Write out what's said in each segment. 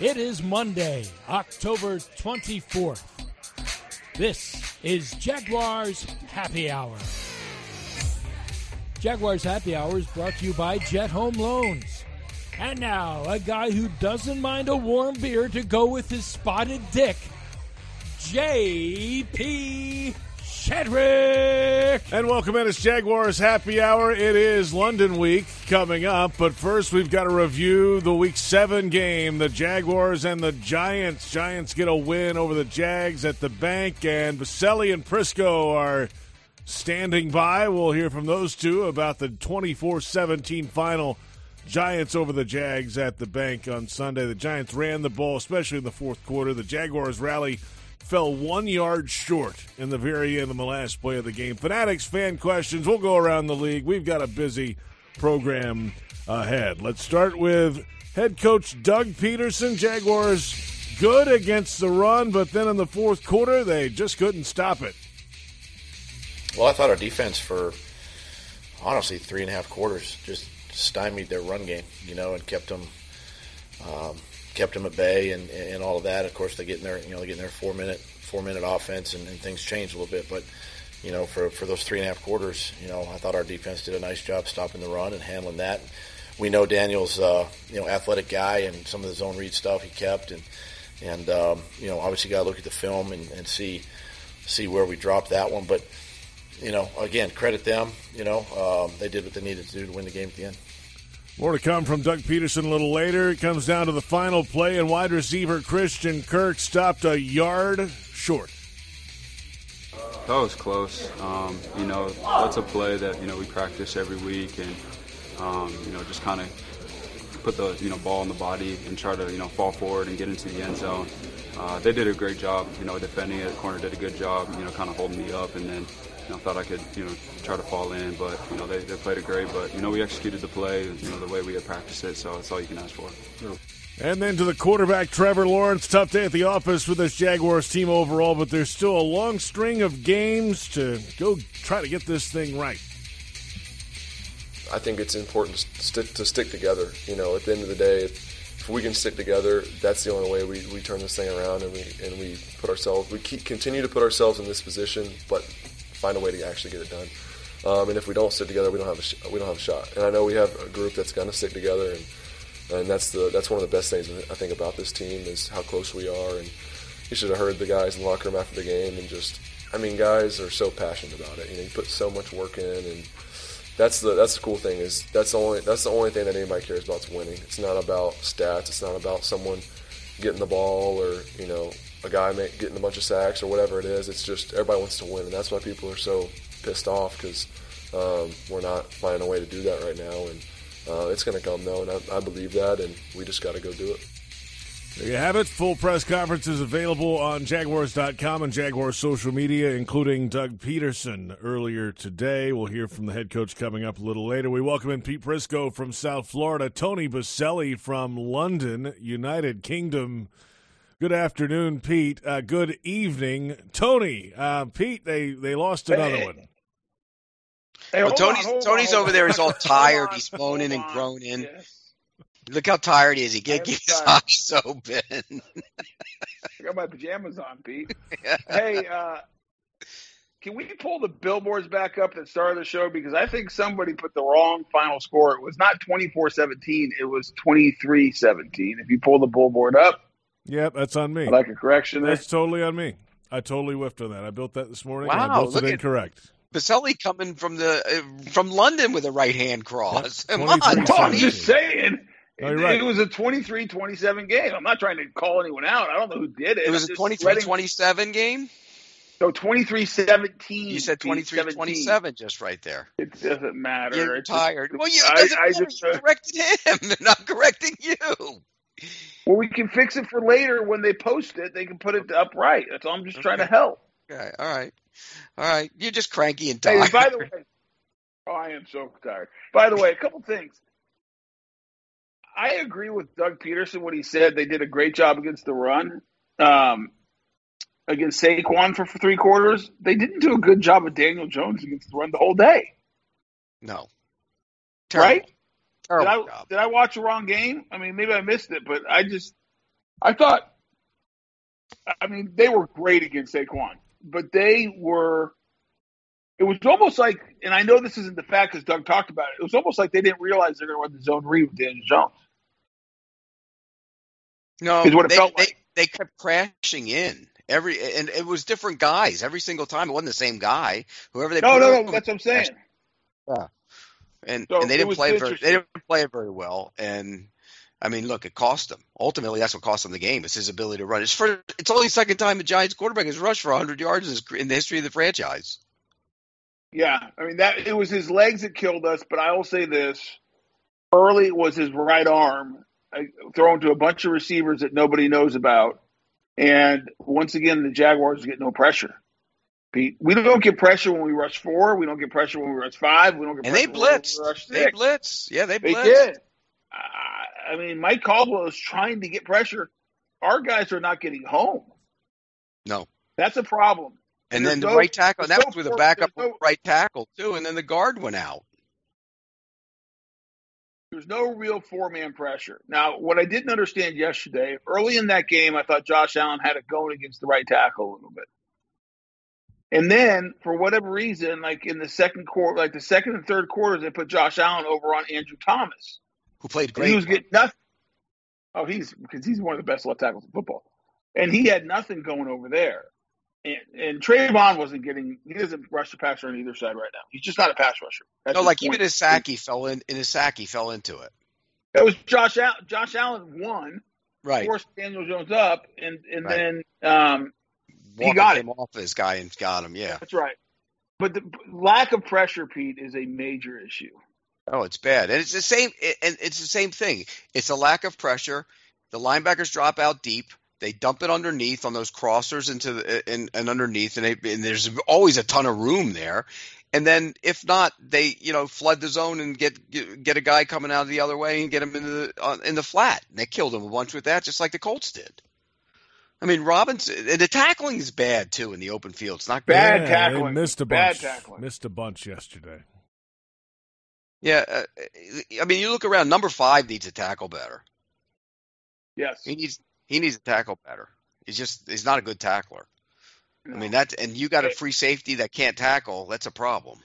It is Monday, October 24th. This is Jaguars Happy Hour. Jaguars Happy Hour is brought to you by Jet Home Loans. And now, a guy who doesn't mind a warm beer to go with his spotted dick, J.P. Shadrick. And welcome in. It's Jaguars Happy Hour. It is London week coming up, but first we've got to review the week seven game. The Jaguars and the Giants. Giants get a win over the Jags at the bank, and Boselli and Prisco are standing by. We'll hear from those two about the 24 17 final. Giants over the Jags at the bank on Sunday. The Giants ran the ball, especially in the fourth quarter. The Jaguars rally fell one yard short in the very end of the last play of the game. Fanatics fan questions. We'll go around the league. We've got a busy program ahead. Let's start with head coach Doug Pederson. Jaguars good against the run, but then in the fourth quarter, they just couldn't stop it. Well, I thought our defense for honestly three and a half quarters just stymied their run game, you know, and kept them um, kept them at bay and, and all of that. Of course, they get in their you know they get in their four minute four minute offense and, and things change a little bit, but you know for for those three and a half quarters, you know I thought our defense did a nice job stopping the run and handling that. We know Daniel's uh, you know athletic guy and some of the zone read stuff he kept and and um, you know obviously got to look at the film and, and see see where we dropped that one, but you know, again, credit them. You know, um, they did what they needed to do to win the game at the end. More to come from Doug Pederson a little later. It comes down to the final play, and wide receiver Christian Kirk stopped a yard short. That was close. Um, you know, that's a play that you know we practice every week, and um, you know, just kind of put the you know ball in the body and try to you know fall forward and get into the end zone. Uh, they did a great job, you know, defending it. The corner did a good job, you know, kind of holding me up, and then you know, thought I could, you know, try to fall in, but you know, they, they played it great. But you know, we executed the play, you know, the way we had practiced it. So that's all you can ask for. And then to the quarterback, Trevor Lawrence. Tough day at the office for this Jaguars team overall, but there's still a long string of games to go try to get this thing right. I think it's important to stick, to stick together. You know, at the end of the day, if we can stick together, that's the only way we, we turn this thing around and we and we put ourselves we keep, continue to put ourselves in this position, but find a way to actually get it done. Um, and if we don't stick together, we don't have a sh- we don't have a shot. And I know we have a group that's going to stick together, and and that's the that's one of the best things I think about this team is how close we are. And you should have heard the guys in the locker room after the game, and just I mean, guys are so passionate about it. You know, you put so much work in, and that's the that's the cool thing is that's the only that's the only thing that anybody cares about is winning. It's not about stats. It's not about someone getting the ball or you know a guy getting a bunch of sacks or whatever it is. It's just everybody wants to win, and that's why people are so pissed off because um, we're not finding a way to do that right now. And uh, it's going to come though, and I, I believe that, and we just got to go do it. There you have it. Full press conference is available on Jaguars.com and Jaguars social media, including Doug Pederson earlier today. We'll hear from the head coach coming up a little later. We welcome in Pete Prisco from South Florida, Tony Boselli from London, United Kingdom. Good afternoon, Pete. Uh, good evening, Tony. Uh, Pete, they they lost another Hey. one. Hey, Well, Tony's on, Tony's on, over there. He's all tired. He's moaning and groaning. Yes. Look how tired he is. He I can't am keep his tired. eyes open. I got my pajamas on, Pete. hey, uh, can we pull the billboards back up that started the show? Because I think somebody put the wrong final score. It was not 24 17, it was 23 17. If you pull the billboard up, Yep, that's on me. I'd like a correction there. That's totally on me. I totally whiffed on that. I built that this morning. and I Wow, built look it at- incorrect. Boselli coming from the uh, from London with a right hand cross. Yep, Come on, I'm just saying. No, It, right. it was a 23 27 game. I'm not trying to call anyone out. I don't know who did it. It was I'm a just 23-27 game. So 23 17. You said 23-27 just right there. It doesn't matter. You're It's just- tired. Well, you, it I- doesn't I matter. just, you corrected him, and I'm correcting you. Well, we can fix it for later when they post it. They can put it up right. That's all. I'm just trying to help. Okay, all right, all right. You're just cranky and Hey, tired. by the way, oh, I am so tired. By the way, a couple things. I agree with Doug Pederson when he said they did a great job against the run. Um, against Saquon for, for three quarters, they didn't do a good job with Daniel Jones against the run the whole day, no, terrible, right? Did I job. did I watch the wrong game? I mean, maybe I missed it, but I just I thought, I mean, they were great against Saquon, but they were. It was almost like, and I know this isn't the fact because Doug talked about it. It was almost like they didn't realize they're going to run the zone read with Daniel Jones. No, Is what it they, felt like. they kept crashing in every, and it was different guys every single time. It wasn't the same guy. Whoever they No, no, no. That's what I'm saying. And So and they didn't play very, they didn't play it very well. And I mean, look, it cost them. Ultimately, that's what cost them the game. It's his ability to run. It's for it's only second time the Giants quarterback has rushed for 100 yards in, the history of the franchise. Yeah, I mean that it was his legs that killed us. But I will say this: early it was his right arm uh, thrown to a bunch of receivers that nobody knows about, and once again the Jaguars get no pressure. Pete, we don't get pressure when we rush four. We don't get pressure when we rush five. We don't get And they pressure when blitzed. we rush They blitz. Yeah, they blitz. They did. I mean, Mike Caldwell is trying to get pressure. Our guys are not getting home. No. That's a problem. And then the no- right tackle, and that no was with a backup no- right tackle too, and then the guard went out. There's no real four man pressure. Now, what I didn't understand yesterday, early in that game, I thought Josh Allen had it going against the right tackle a little bit. And then, for whatever reason, like in the second quarter, like the second and third quarters, they put Josh Allen over on Andrew Thomas. Who played And great? he was getting nothing. Oh, he's because he's one of the best left tackles in football, and he had nothing going over there. And, and Travon wasn't getting. He doesn't rush the passer on either side right now. He's just not a pass rusher. That's no, like point. even his sack, he fell in. In his sack, he fell into it. That was Josh Allen. Josh Allen won, Right. forced Daniel Jones up, and and Right. then um, he Walker got it. came off this guy and got him. Yeah. that's right. But the lack of pressure, Pete, is a major issue. Oh, it's bad, and it's the same. And it's the same thing. It's a lack of pressure. The linebackers drop out deep. They dump it underneath on those crossers into the and, and underneath, and, they, and there's always a ton of room there. And then if not, they you know flood the zone and get get, get a guy coming out the other way and get him into the uh, in the flat. And they killed him a bunch with that, just like the Colts did. I mean, Robinson the tackling is bad too in the open field. It's not good. Bad Yeah, tackling. They missed a bunch. Bad bunch. tackling. Missed a bunch yesterday. Yeah, uh, I mean, you look around. Number five needs to tackle better. Yes. He needs he needs to tackle better. He's just he's not a good tackler. I mean that and you got a free safety that can't tackle. That's a problem.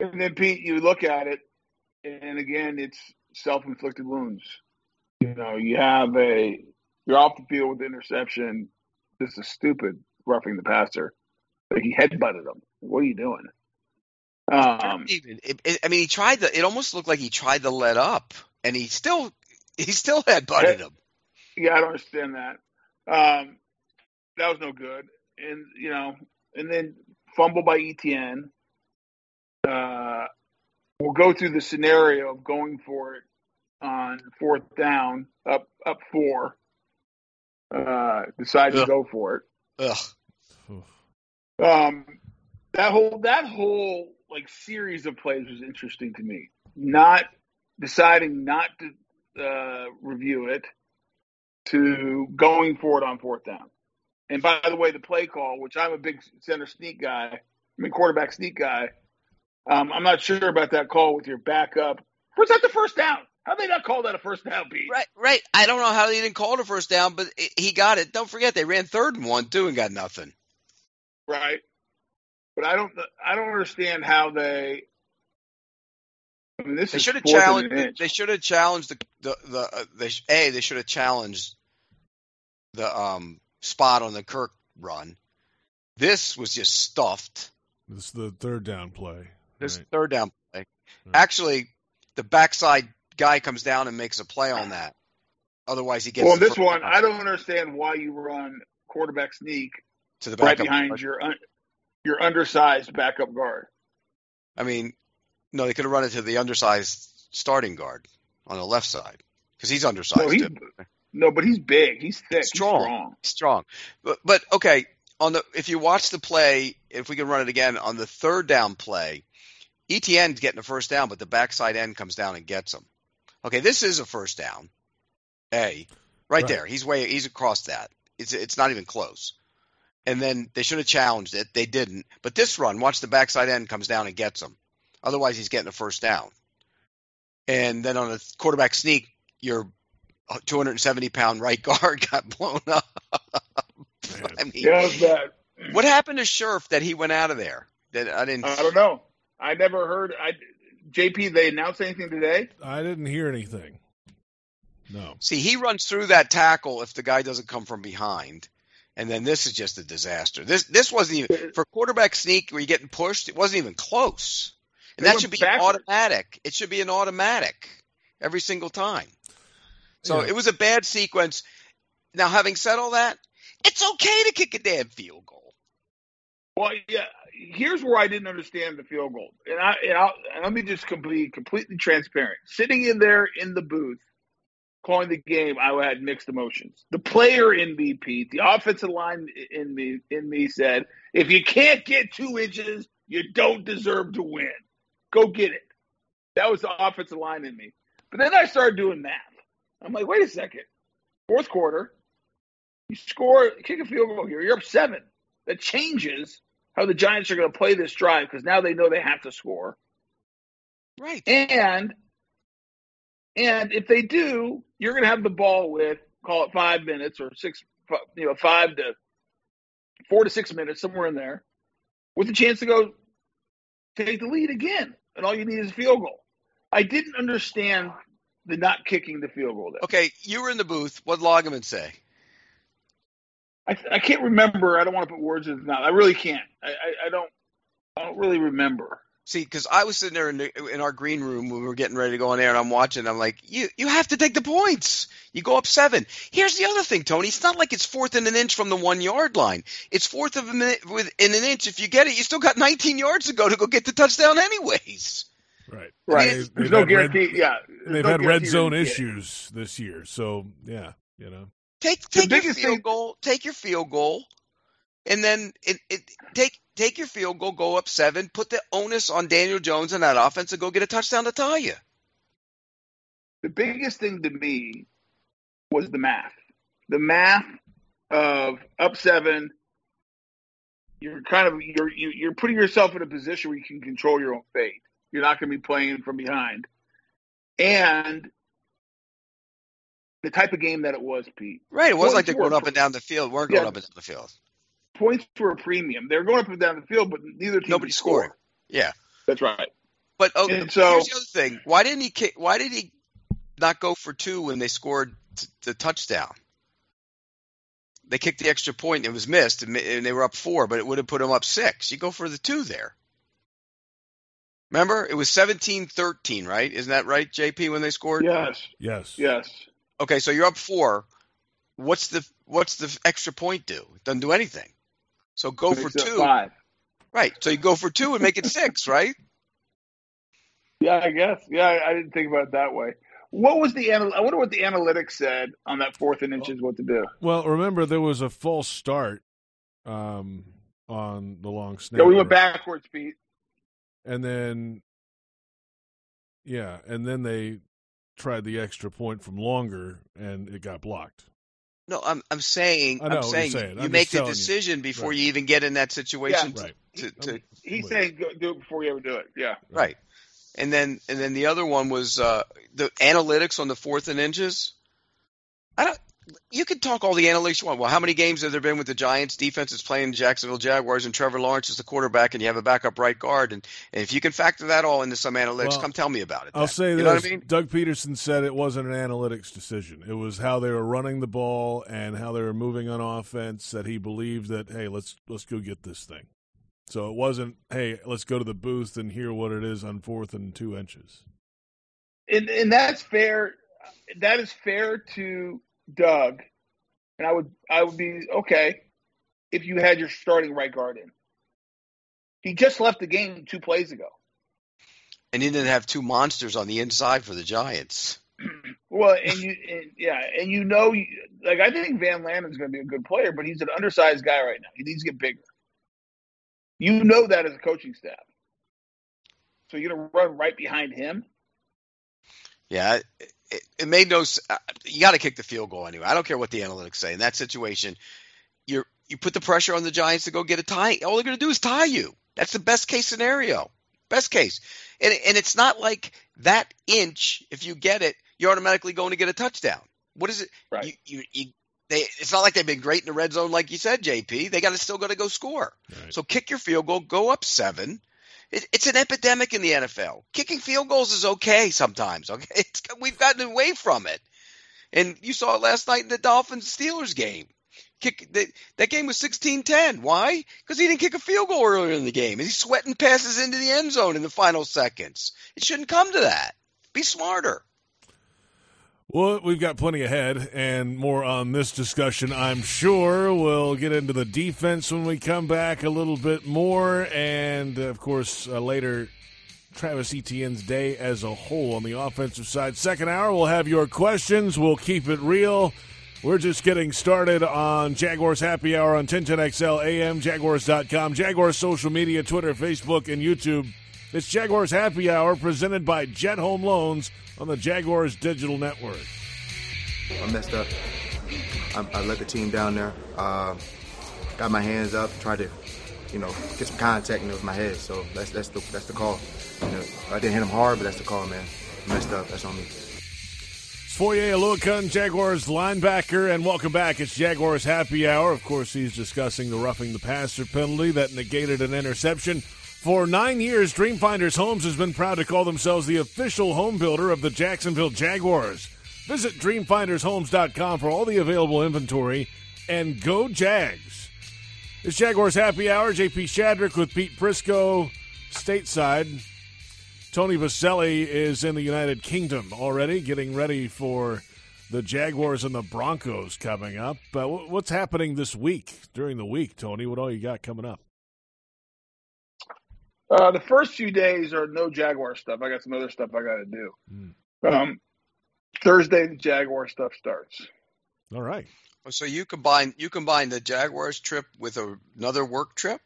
And then Pete, you look at it, and again, it's self-inflicted wounds. You know, you have a you're off the field with the interception. This is stupid, roughing the passer. Like he headbutted him. What are you doing? Um, Even it, it, I mean, he tried to. It almost looked like he tried to let up, and he still he still had butted him. yeah, I don't understand that. Um, that was no good. And you know, and then fumble by Etienne. Uh, we'll go through the scenario of going for it on fourth down, up up four. Uh, decide to go for it. Ugh. Um, that whole that whole like series of plays was interesting to me. Not deciding not to uh, review it to going for it on fourth down. And by the way, the play call, which I'm a big center sneak guy, I mean quarterback sneak guy. Um, I'm not sure about that call with your backup. Was that the first down? How they not call that a first down, Pete? Right, right. I don't know how they didn't call it a first down, but it, he got it. Don't forget they ran third and one too and got nothing. right? But I don't, I don't understand how they. I mean, this They is should have fourth and challenged. inch. They should have challenged the the the. Uh, they a they should have challenged the um spot on the Kirk run. This was just stuffed. This is the third down play. This Right. third down play. Right. Actually, the backside guy comes down and makes a play on that. Otherwise, he gets Well, the this one, down I don't understand why you run quarterback sneak to the right behind guard. your un, your undersized backup guard. I mean, no, they could have run it to the undersized starting guard on the left side because he's undersized No, he's too. no, but he's big. He's thick. Strong. He's strong. strong. But but okay, on the if you watch the play, if we can run it again on the third down play, Etienne's getting a first down, but the backside end comes down and gets him. Okay, this is a first down. A right, Right. there. He's way he's across that. It's it's not even close. And then they should have challenged it. They didn't. But this run, watch the backside end comes down and gets him. Otherwise, he's getting a first down. And then on a quarterback sneak, you're 270 pound right guard got blown up. I mean, Yeah, was bad. what happened to Scherff that he went out of there? That I didn't. I don't know. I never heard. I JP. They announced anything today? I didn't hear anything. No. See, he runs through that tackle if the guy doesn't come from behind. And then this is just a disaster. This this wasn't even for quarterback sneak where you're getting pushed, it wasn't even close. And They that should be backwards. automatic. It should be an automatic every single time. So Yeah. it was a bad sequence. Now, having said all that, it's okay to kick a damn field goal. Well, yeah. Here's where I didn't understand the field goal, and I and, and let me just be completely transparent. Sitting in there in the booth, calling the game, I had mixed emotions. The player in me, Pete, the offensive line in me, in me said, if you can't get two inches, you don't deserve to win. Go get it. That was the offensive line in me. But then I started doing math. I'm like, wait a second. Fourth quarter, you score, kick a field goal here. You're up seven. That changes how the Giants are going to play this drive because now they know they have to score. Right. And and if they do, you're going to have the ball with call it five minutes or six, you know, five to four to six minutes somewhere in there, with a chance to go take the lead again, and all you need is a field goal. I didn't understand the not kicking the field goal. There. Okay, you were in the booth. What Lageman say? I, I can't remember. I don't want to put words in his mouth. I really can't. I, I, I don't. I don't really remember. See, because I was sitting there in, the, in our green room when we were getting ready to go on air, and I'm watching. And I'm like, you you have to take the points. You go up seven. Here's the other thing, Tony. It's not like it's fourth and an inch from the one yard line. It's fourth of a minute within an inch. If you get it, you still got 19 yards to go to go get the touchdown, anyways. Right. Right. They've- There's no had red- guarantee. yeah. They've no had red zone they're gonna get it. issues this year, so yeah, you know. Take take your field thing- goal. Take your field goal, and then it, it take take your field goal. Go up seven. Put the onus on Daniel Jones and that offense to go get a touchdown to tie you. the biggest thing to me was the math. The math of up seven. You're kind of you're you- you're putting yourself in a position where you can control your own fate. You're not going to be playing from behind, and the type of game that it was, Pete. Right. It wasn't like they're going up and down the field. Weren't going Yeah. up and down the field. Points were a premium. They were going up and down the field, but neither team Nobody could score. scored. Yeah. That's right. But oh, And so- here's the other thing. Why didn't he kick? Why did he not go for two when they scored t- the touchdown? They kicked the extra point. It was missed, and and they were up four, but it would have put them up six. You go for the two there. Remember, it was 17-13, right? Isn't that right, JP, when they scored? Yes. Yes. Yes. Okay, so you're up four. What's the what's the extra point do? It doesn't do anything. So go for two. Five. Right. So you go for two and make it six, right? Yeah, I guess. Yeah, I, I didn't think about it that way. What was the anal- I wonder what the analytics said on that fourth and inches. What to do? Well, remember there was a false start um, on the long snap. Yeah, we went backwards, Pete. and then yeah, and then they tried the extra point from longer, and it got blocked. No, I'm I'm saying I know I'm what you're saying, saying. you I'm make the telling you. decision before Right. you even get in that situation. Yeah. Right. To, to, He's Right. saying go, do it before you ever do it. Yeah. right. And then and then the other one was uh, the analytics on the fourth and inches. I don't. You can talk all the analytics you want. Well, how many games have there been with the Giants defense is playing Jacksonville Jaguars and Trevor Lawrence is the quarterback and you have a backup right guard and, and if you can factor that all into some analytics, Well, come tell me about it. I'll then. say you this: know what I mean? Doug Pederson said it wasn't an analytics decision. It was how they were running the ball and how they were moving on offense. That he believed that hey, let's let's go get this thing. So it wasn't hey, let's go to the booth and hear what it is on fourth and two inches. And and that's fair. That is fair to Doug. And I would I would be okay if you had your starting right guard in. He just left the game two plays ago. And he didn't have two monsters on the inside for the Giants. Well, and you, and, yeah, and you know, like I think Van Lanen's going to be a good player, but he's an undersized guy right now. He needs to get bigger. You know that as a coaching staff. So you're going to run right behind him. Yeah, it, it, it made no. uh, You got to kick the field goal anyway. I don't care what the analytics say. In that situation, you you put the pressure on the Giants to go get a tie. All they're going to do is tie you. That's the best case scenario. Best case, and and it's not like that inch. If you get it, you're automatically going to get a touchdown. What is it? Right. You, you, you, they, it's not like they've been great in the red zone, like you said, JP. They got to still got to go score. Right. So kick your field goal, go up seven. It, it's an epidemic in the NFL. Kicking field goals is okay sometimes. Okay, it's, we've gotten away from it, and you saw it last night in the Dolphins Steelers game. Kick the, that game was 16-10. Why? Because he didn't kick a field goal earlier in the game, and he's sweating passes into the end zone in the final seconds. It shouldn't come to that. Be smarter. Well, we've got plenty ahead and more on this discussion, I'm sure. We'll get into the defense when we come back a little bit more. And, of course, uh, later, Travis Etienne's day as a whole on the offensive side. Second hour, we'll have your questions. We'll keep it real. We're just getting started on Jaguars Happy Hour on 1010XL AM, Jaguars.com, Jaguars social media, Twitter, Facebook, and YouTube. It's Jaguars Happy Hour presented by Jet Home Loans on the Jaguars Digital Network. I messed up. I, I let the team down there. Uh, got my hands up, tried to, you know, get some contact and it was my head. So that's that's the that's the call. You know, I didn't hit him hard, but that's the call, man. I messed up. That's on me. It's Foye Oluokun, Jaguars linebacker, and welcome back. It's Jaguars Happy Hour. Of course, he's discussing the roughing the passer penalty that negated an interception. For nine years, Dream Finders Homes has been proud to call themselves the official home builder of the Jacksonville Jaguars. Visit dreamfindershomes.com for all the available inventory and go Jags. It's Jaguars Happy Hour. JP Shadrick with Pete Prisco stateside. Tony Boselli is in the United Kingdom already, getting ready for the Jaguars and the Broncos coming up. Uh, what's happening this week, during the week, Tony? What all you got coming up? Uh, the first few days are no Jaguar stuff. I got some other stuff I got to do. Mm. Um, Thursday, the Jaguar stuff starts. All right. Oh, So you combine you combine the Jaguars trip with a, another work trip?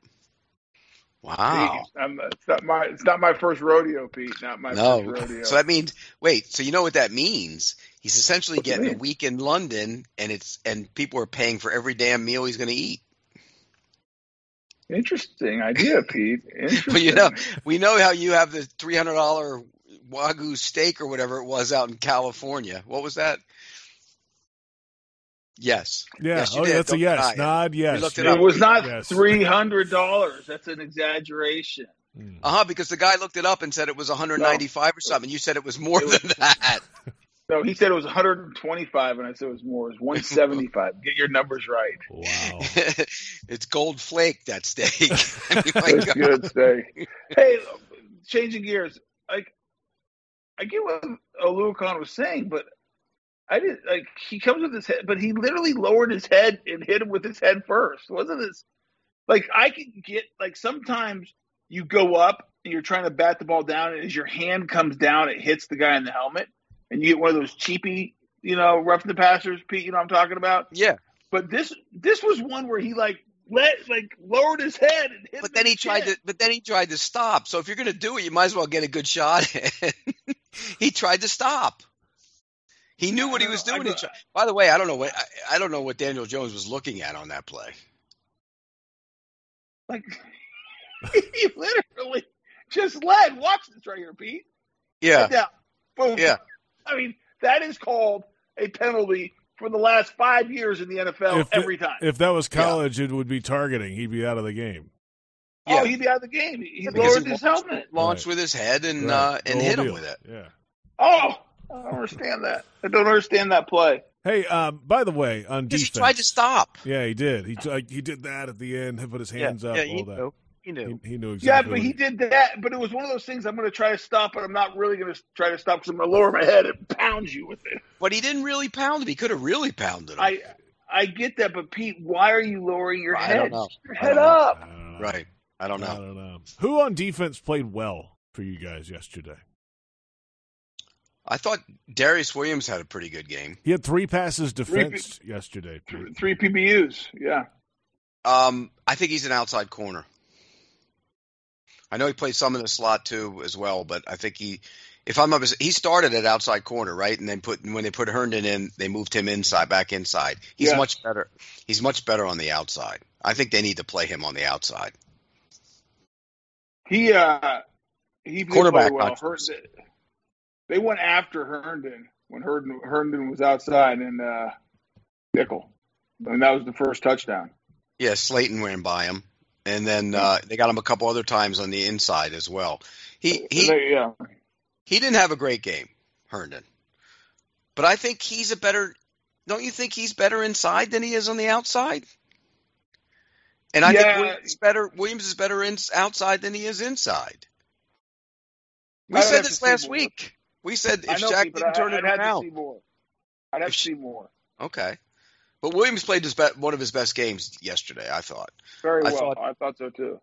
Wow. Pete, I'm, it's not my it's not my first rodeo, Pete. Not my No. first rodeo. So that means wait, so you know what that means? He's essentially What do you getting a week in London and it's and people are paying for every damn meal he's going to eat. Interesting idea, Pete. Interesting. But you know, we know how you have the $300 wagyu steak or whatever it was out in California. What was that? Yes. Yeah. Yes, you oh, did. that's a Don't yes. deny it. Nod, yes. looked it Yeah. it was not Yes. three hundred dollars. That's an exaggeration. Mm. Uh-huh, because the guy looked it up and said it was 195 or something. You said it was more It was- than that. No, he said it was 125, and I said it was more. It was 175. Get your numbers right. Wow. it's gold flake that steak. I mean, my That's God. good steak. Hey, changing gears. Like, I get what Oluokun was saying, but I did like he comes with his head, but he literally lowered his head and hit him with his head first. Wasn't this like I can get like sometimes you go up and you're trying to bat the ball down, and as your hand comes down, it hits the guy in the helmet, and you get one of those cheapy, you know, rough the passers, Pete. You know what I'm talking about? Yeah, But this this was one where he like let like lowered his head and hit. but then he the tried chin. to. But then he tried to stop. So if you're going to do it, you might as well get a good shot. he tried to stop. He knew what he was doing. go- He tried- By the way, I don't know what I, I don't know what Daniel Jones was looking at on that play. Like he literally just led. Watch this right here, Pete. Yeah, Boom. Yeah. I mean, that is called a penalty for the last five years in the NFL If the- every time. If that was college, it would be targeting. He'd be out of the game. Oh, Yeah. he'd be out of the game. He, he because lowered he his launched, helmet. launched Right. with his head and Right. uh, and hit whole him with it. Yeah. Oh, I don't understand that. I don't understand that play. Hey, um, by the way, on Because defense, he tried to stop. Yeah, he did. He like, he did that at the end. He put his hands up. yeah, all he that. knew. He knew. He, he knew Yeah, but he did that. But it was one of those things I'm going to try to stop, but I'm not really going to try to stop because I'm going to lower my head and pound you with it. But he didn't really pound him. He could have really pounded him. I I get that, but Pete, why are you lowering your I head? don't know. Your I head don't up. I know. right. I don't know. I don't know. Who on defense played well for you guys yesterday? I thought Darious Williams had a pretty good game. He had three passes Three defense yesterday. Pete. Three PBUs. Yeah. Um, I think he's an outside corner. I know he played some in the slot too as well, but I think he, if I'm mis- he started at outside corner, right? And then put when they put Herndon in, they moved him inside, back inside. He's Yeah. much better. He's much better on the outside. I think they need to play him on the outside. He uh he Quarterback well. Herndon, they went after Herndon when Herndon, Herndon was outside and uh, nickel, and that was the first touchdown. Yeah, Slayton ran by him, and then uh, they got him a couple other times on the inside as well. He he yeah, he didn't have a great game, Herndon, but I think he's a better. Don't you think he's better inside than he is on the outside? And I Yeah. think Williams is better. Williams is better in, outside than he is inside. We I'd said this last week. We said if Shaq didn't I, turn I'd it around, see more. I'd have to see more. okay. But Williams played his be- one of his best games yesterday. I thought. Very I well. thought- I thought so too.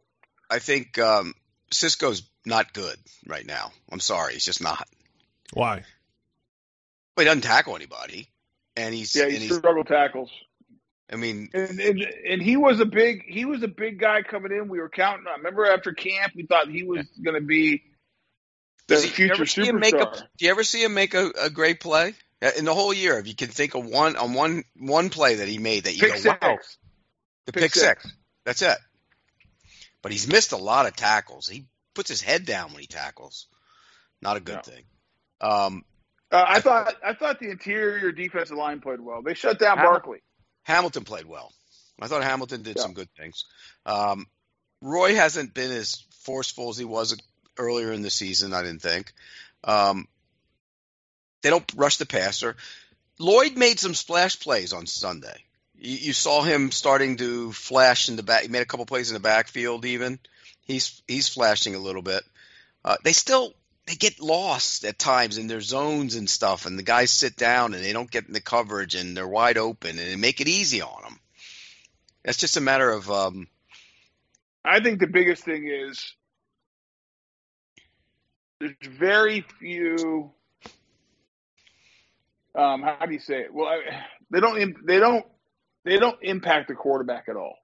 I think um, Cisco's not good right now. I'm sorry, he's just not. Why? But he doesn't tackle anybody, and he's Yeah, and he he's. tackles, I mean, and, and and he was a big he was a big guy coming in. We were counting on. Remember after camp, we thought he was going to be the do you future ever see him make a? superstar. Do you ever see him make a, a great play in the whole year? If you can think of one on one one play that he made that you Pick go, six. wow, the Pick pick six. That's it. But he's missed a lot of tackles. He puts his head down when he tackles. Not a good No. thing. Um, Uh, I thought I thought the interior defensive line played well. They shut down Hamil- Barkley. Hamilton played well. I thought Hamilton did Yeah. some good things. Um, Roy hasn't been as forceful as he was earlier in the season. I didn't think. Um, they don't rush the passer. Lloyd made some splash plays on Sunday. You, you saw him starting to flash in the back. He made a couple plays in the backfield. Even he's he's flashing a little bit. Uh, they still they get lost at times in their zones and stuff, and the guys sit down and they don't get in the coverage and they're wide open and they make it easy on them. That's just a matter of um, I think the biggest thing is there's very few. Um, how do you say it? Well, I, they don't. They don't. They don't impact the quarterback at all.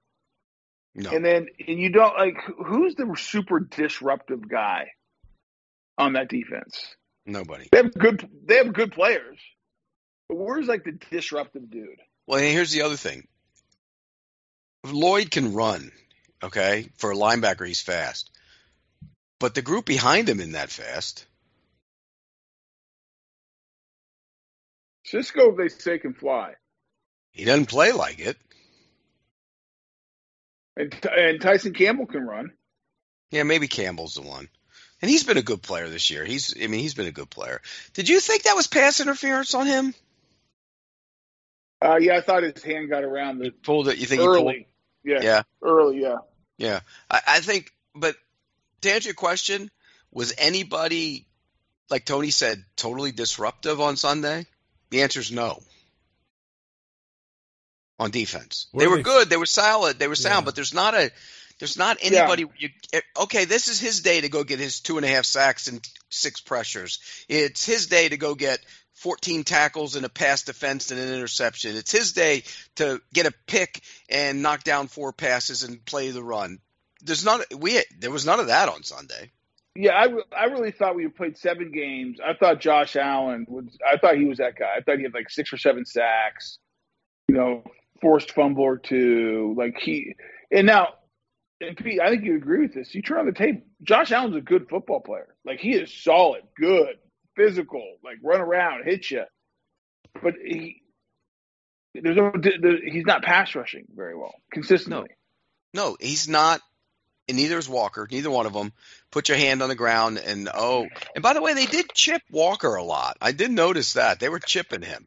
no. And then, and you don't like who's the super disruptive guy on that defense? Nobody. They have good. They have good players, but where's like the disruptive dude? Well, here's the other thing. Lloyd can run, okay? For a linebacker, he's fast. But the group behind him isn't that fast. Cisco, they say, can fly, He doesn't play like it. and and Tyson Campbell can run. Yeah, maybe Campbell's the one. And he's been a good player this year. He's I mean, he's been a good player. Did you think that was pass interference on him? Uh, yeah, I thought his hand got around the Pulled it. You think he pulled early. Yeah, Yeah. early. Yeah. Yeah, I, I think. But to answer your question, was anybody like Tony said totally disruptive on Sunday? The answer is no. On defense, Were they were they- good. They were solid. They were sound. Yeah. But there's not a. There's not anybody. You, eh, okay, this is his day to go get his two and a half sacks and six pressures. It's his day to go get 14 tackles and a pass defense and an interception. It's his day to get a pick and knock down four passes and play the run. There's not we there was none of that on Sunday. Yeah, I, I really thought we played seven games. I thought Josh Allen was. I thought he was that guy. I thought he had like six or seven sacks. You know, forced fumble or two. Like he. And now, and Pete, I think you agree with this. You turn on the tape. Josh Allen's a good football player. Like he is solid, good, physical. Like run around, hit you. But he. There's no. He's not pass rushing very well consistently. No, he's not and neither is Walker, neither one of them. Put your hand on the ground and oh, and by the way, they did chip Walker a lot. I did notice that. They were chipping him.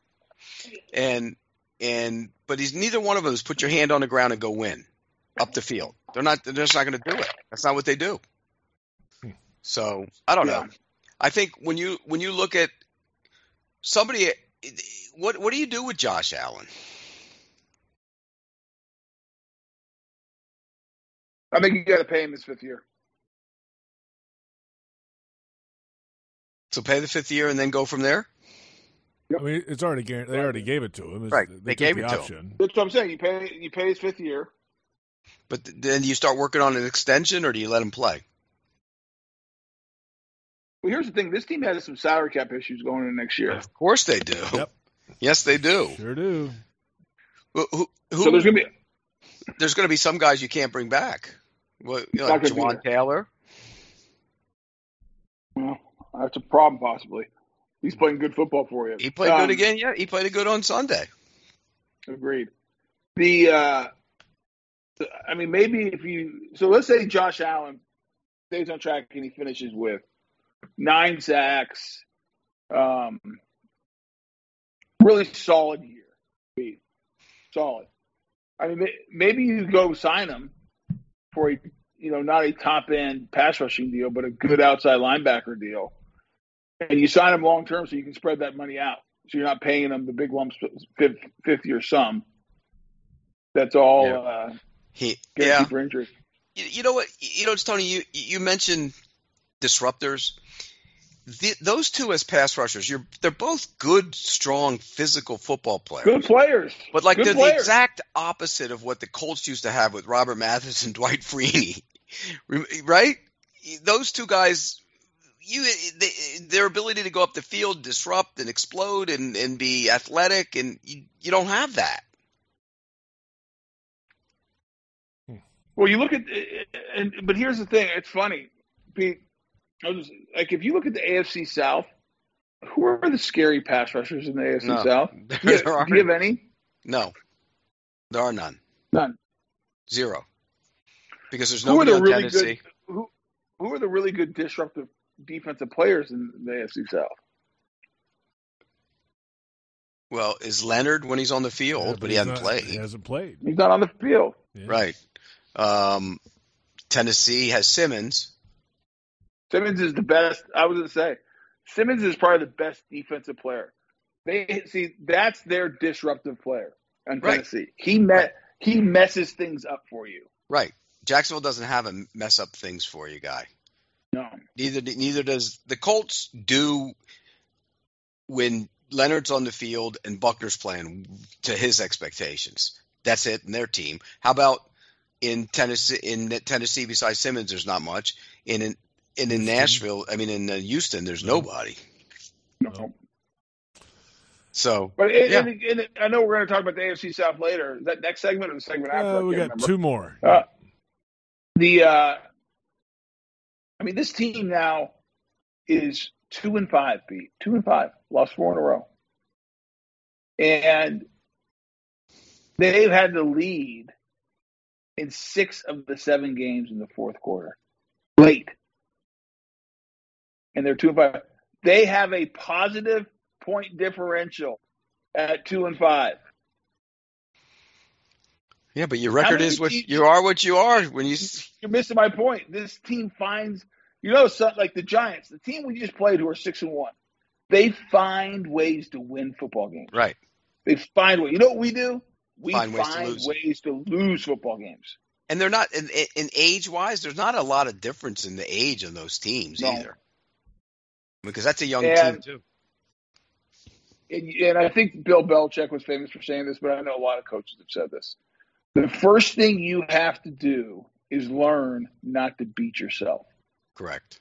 And and but he's neither one of them is put your hand on the ground and go win up the field. They're not they're just not going to do it. That's not what they do. So, I don't know. I think when you when you look at somebody what what do you do with Josh Allen? I think you got to pay him his fifth year. So pay the fifth year and then go from there? I mean, it's already guaranteed. They already gave it to him. It's- Right. They, They gave the it to him. option. That's what I'm saying. You pay you pay his fifth year. But th- then you start working on an extension, or do you let him play? Well, here's the thing. This team has some salary cap issues going into next year. Of course they do. Yep. Yes, they do. Sure do. Who, who, who- So there's gonna be there's going to be some guys you can't bring back. Well, you know, like Taylor. well, that's a problem possibly. He's playing good football for you. He played Um, good again. Yeah, he played good on Sunday. Agreed. The, uh, I mean, maybe if you, so let's say Josh Allen stays on track and he finishes with nine sacks, um, really solid year. Solid. I mean, maybe you go sign him for a, you know, not a top end pass rushing deal, but a good outside linebacker deal. And you sign him long term so you can spread that money out. So you're not paying them the big lump fifth, fifth year sum. That's all Yeah. uh, He yeah. for injury. You, you know what? You know, Tony. You you mentioned disruptors. The, those two as pass rushers, you're they're both good, strong, physical football players. Good players. But like Good they're the exact opposite of what the Colts used to have with Robert Mathis and Dwight Freeney, right? Those two guys, you they, their ability to go up the field, disrupt and explode, and, and be athletic, and you, you don't have that. Hmm. Well, you look at, and but here's the thing. It's funny, Pete. I was like, if you look at the AFC South, who are the scary pass rushers in the AFC No. South? There, Do you, there do you have any? No, there are none. None. Zero. Because there's Who are nobody the on really Tennessee. good? Who who are the really good disruptive defensive players in the AFC South? Well, is Leonard when he's on the field, Yeah, but he hasn't not- played. He hasn't played. He's not on the field. Yeah. Right. Um, Tennessee has Simmons. Simmons is the best. I was going to say, Simmons is probably the best defensive player. They see that's their disruptive player in Right. Tennessee. He met he messes things up for you. Right. Jacksonville doesn't have a mess up things for you guy. No, Neither neither does the Colts do when Leonard's on the field and Buckner's playing to his expectations. That's it in their team. How about in Tennessee? In Tennessee, besides Simmons, there's not much. In in, in, in Nashville, I mean in uh, Houston, there's nobody. no. So But it, Yeah. and, and I know we're going to talk about the AFC South later. Is that next segment or the segment after? Uh, I we can't got remember. two more. Uh, the uh, I mean, this team now is two and five, Pete. Two and five, lost four in a row, and they've had the lead in six of the seven games in the fourth quarter, late, and they're two and five. They have a positive point differential at two and five. yeah, but your record is what teams- you are. What you are when you you're missing my point. This team finds, you know, some, like the Giants, the team we just played, who are six and one. They find ways to win football games. Right. They find ways. You know what we do? We Find find, ways to lose. ways to lose football games. And they're not in, in age wise. There's not a lot of difference in the age of those teams No. either, because that's a young And- team too. And, and I think Bill Belichick was famous for saying this, but I know a lot of coaches have said this. The first thing you have to do is learn not to beat yourself. Correct.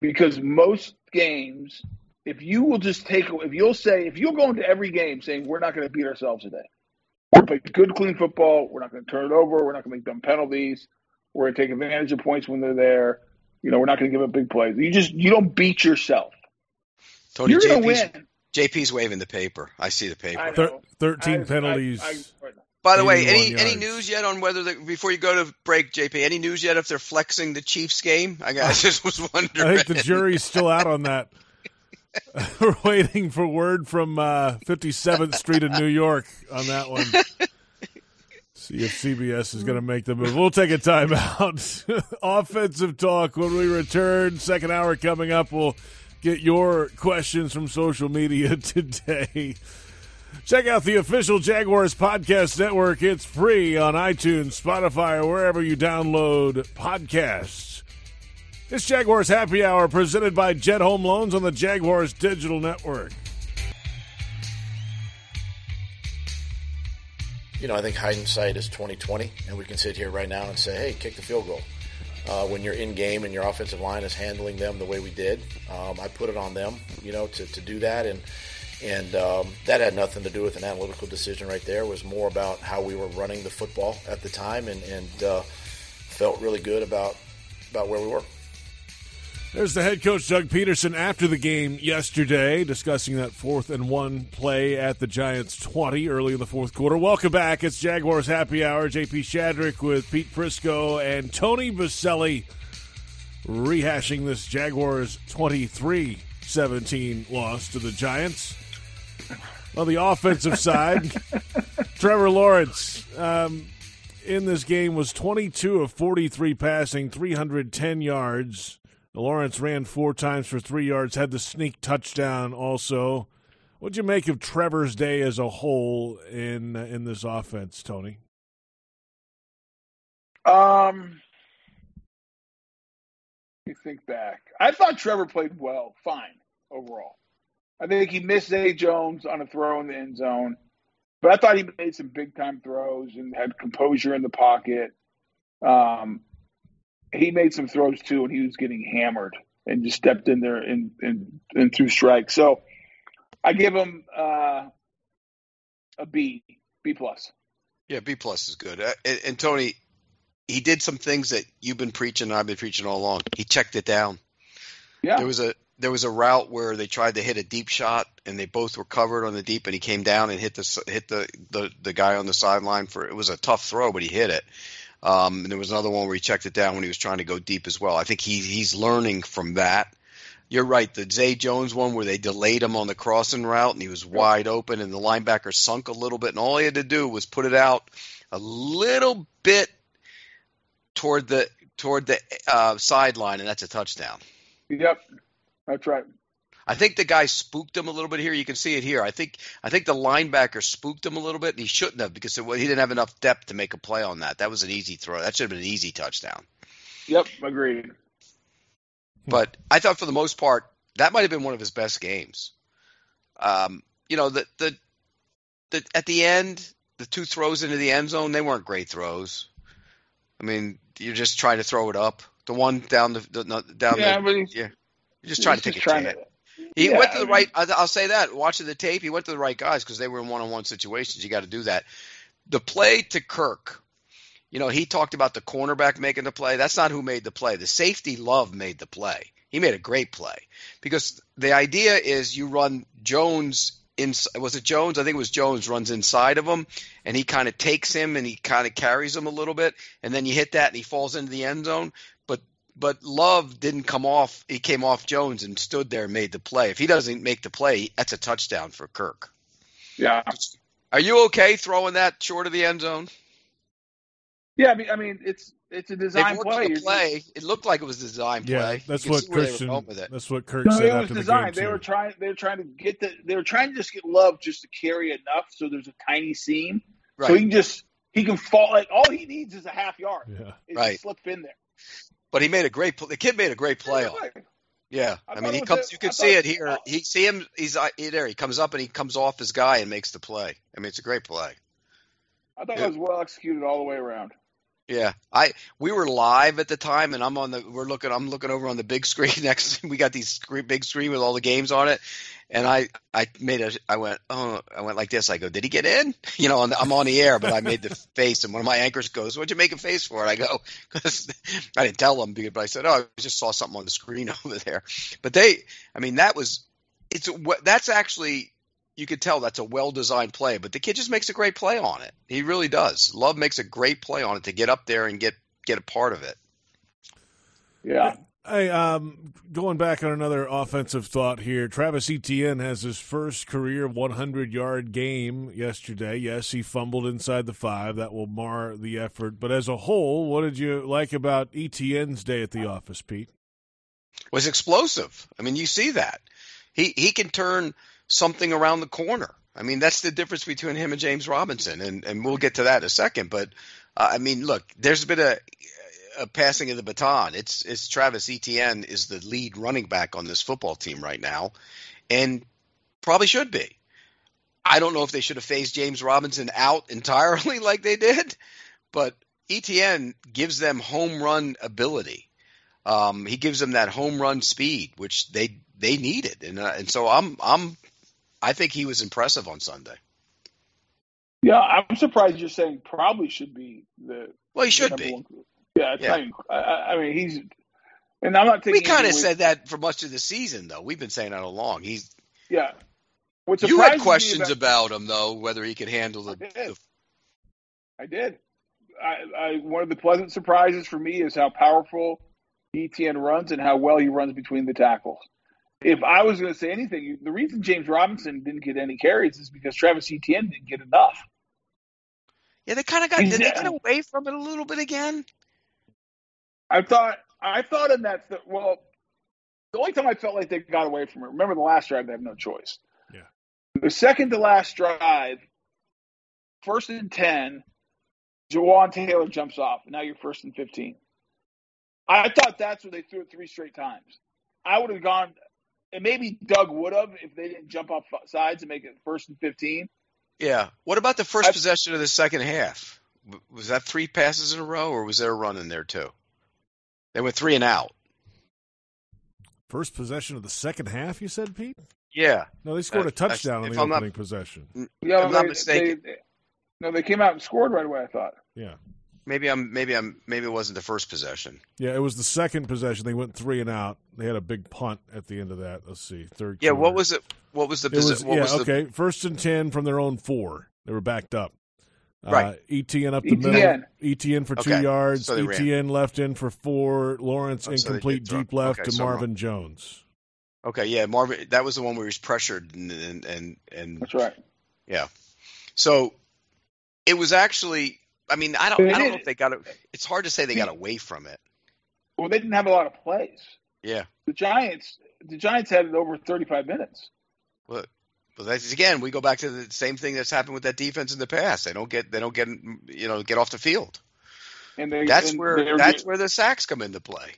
because most games, if you will just take, if you'll say, if you'll go into every game saying we're not going to beat ourselves today, we're going to play good, clean football. We're not going to turn it over. We're not going to make dumb penalties. We're going to take advantage of points when they're there. You know, we're not going to give up big plays. You just you don't beat yourself. Tony You're going to JP's, win. JP's waving the paper. I see the paper. Thir- 13 I- penalties. I- I- By the way, 81 any any news yet on whether the, before you go to break, JP? Any news yet if they're flexing the Chiefs game? I, I just was wondering. I think the jury's still out on that. We're waiting for word from uh, 57th Street in New York on that one. See if CBS is going to make the move. We'll take a timeout. Offensive talk when we return. Second hour coming up. We'll get your questions from social media today. Check out the official Jaguars Podcast Network. It's free on iTunes, Spotify, or wherever you download podcasts. It's Jaguars Happy Hour presented by Jet Home Loans on the Jaguars Digital Network. You know, I think hindsight is twenty twenty, and we can sit here right now and say, "Hey, kick the field goal." Uh, when you're in game and your offensive line is handling them the way we did, um, I put it on them, you know, to, to do that, and and um, that had nothing to do with an analytical decision right there. It was more about how we were running the football at the time, and and uh, felt really good about about where we were. There's the head coach Doug Pederson, after the game yesterday, discussing that fourth and one play at the Giants 20 early in the fourth quarter. Welcome back. It's Jaguars Happy Hour. JP Shadrick with Pete Prisco and Tony Boselli rehashing this Jaguars 23 17 loss to the Giants. On the offensive side, Trevor Lawrence um, in this game was 22 of 43 passing, 310 yards. Lawrence ran four times for three yards, had the sneak touchdown also. What'd you make of Trevor's day as a whole in in this offense, Tony? Um, let me think back. I thought Trevor played well, fine overall. I think he missed Zay Jones on a throw in the end zone, but I thought he made some big time throws and had composure in the pocket. Um, he made some throws too, and he was getting hammered and just stepped in there and and, and threw strikes. So I give him uh, a B, B plus. Yeah, B plus is good. Uh, and, and, Tony, he did some things that you've been preaching. And I've been preaching all along. He checked it down. Yeah, there was a there was a route where they tried to hit a deep shot, and they both were covered on the deep, and he came down and hit the hit the the, the guy on the sideline for it was a tough throw, but he hit it. Um, and there was another one where he checked it down when he was trying to go deep as well. I think he, he's learning from that. You're right. The Zay Jones one where they delayed him on the crossing route and he was wide open and the linebacker sunk a little bit and all he had to do was put it out a little bit toward the toward the uh, sideline and that's a touchdown. Yep, that's right. I think the guy spooked him a little bit here. You can see it here. I think I think the linebacker spooked him a little bit, and he shouldn't have because he didn't have enough depth to make a play on that. That was an easy throw. That should have been an easy touchdown. Yep, agreed. But I thought for the most part that might have been one of his best games. Um, you know, the the the at the end, the two throws into the end zone, they weren't great throws. I mean, you're just trying to throw it up. The one down the, the down yeah, the but yeah, you're just trying to take a chance. He yeah, went to the I mean, right. I'll say that. Watching the tape, he went to the right guys because they were in one-on-one situations. You got to do that. The play to Kirk, you know, he talked about the cornerback making the play. That's not who made the play. The safety Love made the play. He made a great play because the idea is you run Jones in. Was it Jones? I think it was Jones runs inside of him, and he kind of takes him and he kind of carries him a little bit, and then you hit that and he falls into the end zone but Love didn't come off. He came off Jones and stood there and made the play. If he doesn't make the play, that's a touchdown for Kirk. Yeah. Are you okay throwing that short of the end zone? Yeah, I mean, I mean, it's it's a design play. Play. It looked like it was a design yeah, play. that's what Christian. That's what Kirk no, said it after was the designed. game. They too. were trying. They were trying to get the. They were trying to just get Love just to carry enough so there's a tiny seam, right. so he can just he can fall. Like all he needs is a half yard. Yeah. Is Right. Slip in there. But he made a great. play. The kid made a great play. Yeah, I I, mean, he comes. a- You can see it here. He see him. He's uh, there. He comes up and he comes off his guy and makes the play. I mean, it's a great play. I thought Yeah. it was well executed all the way around. Yeah, I we were live at the time, and I'm on the we're looking. I'm looking over on the big screen next. We got these screen, big screen with all the games on it, and I I made a I went oh I went like this. I go, did he get in? You know, on the, I'm on the air, but I made the face, and one of my anchors goes, "What'd you make a face for?" And I go, because I didn't tell them, but I said, "Oh, I just saw something on the screen over there." But they, I mean, that was it's a- that's actually you could tell that's a well designed play, but the kid just makes a great play on it. He really does. Love makes a great play on it to get up there and get get a part of it. Yeah. Hey, um, going back on another offensive thought here, Travis Etienne has his first career 100 yard game yesterday. Yes, he fumbled inside the five. That will mar the effort. But as a whole, what did you like about Etienne's day at the office, Pete? Was explosive. I mean, you see that he he can turn something around the corner. I mean, that's the difference between him and James Robinson, and and we'll get to that in a second. But uh, I mean, look, there's been a a passing of the baton. It's it's Travis Etienne is the lead running back on this football team right now, and probably should be. I don't know if they should have phased James Robinson out entirely like they did, but Etienne gives them home run ability. Um, he gives them that home run speed, which they they needed, and uh, and so I'm I'm I think he was impressive on Sunday. Yeah, I'm surprised you're saying probably should be the. Well, he should be. one. Yeah, Yeah. not I, I I mean, he's And I'm not taking. We kind of said that for much of the season, though. We've been saying that all along. He's yeah. What you had questions about- about, him though, whether he could handle the. I did. the I did. I, I one of the pleasant surprises for me is how powerful Etienne runs and how well he runs between the tackles. If I was going to say anything, the reason James Robinson didn't get any carries is because Travis Etienne didn't get enough. yeah, they kind of got. He's Did they down. get away from it a little bit again? I thought I thought in that th- well, the only time I felt like they got away from it. Remember the last drive? They have no choice. Yeah. The second to last drive, first and ten, Jawaan Taylor jumps off. and Now you're first and fifteen. I thought that's where they threw it three straight times. I would have gone, and maybe Doug would have if they didn't jump off sides and make it first and fifteen. Yeah. What about the first I- possession of the second half? Was that three passes in a row, or was there a run in there too? They went three and out. First possession of the second half, you said, Pete? Yeah. No, they scored Uh, a touchdown on the I'm not- opening possession. Yeah, I'm not they- mistaken. they- no, they came out and scored right away. I thought. Yeah. Maybe I'm. Maybe I'm. Maybe it wasn't the first possession. Yeah, it was the second possession. They went three and out. They had a big punt at the end of that. Let's see. Third Yeah. What was it? What was the? It posi- was, yeah, was the, okay. First and 10 from their own four. They were backed up. Right. Uh, Etienne up the Etienne. middle. Etienne for two Okay, yards. so they ran. Etienne left in for four. Lawrence Oh, incomplete did deep left Okay, to so wrong. Marvin Jones. Okay. Yeah. Marvin. That was the one where he was pressured and and and, and That's right. Yeah. So it was actually. I mean, I don't. I don't know if they got it. It's hard to say they got away from it. Well, they didn't have a lot of plays. Yeah. The Giants, the Giants had it over 35 minutes. Well, but that's again, we go back to the same thing that's happened with that defense in the past. They don't get. They don't get. You know, get off the field. And they, That's and where. That's where the sacks come into play.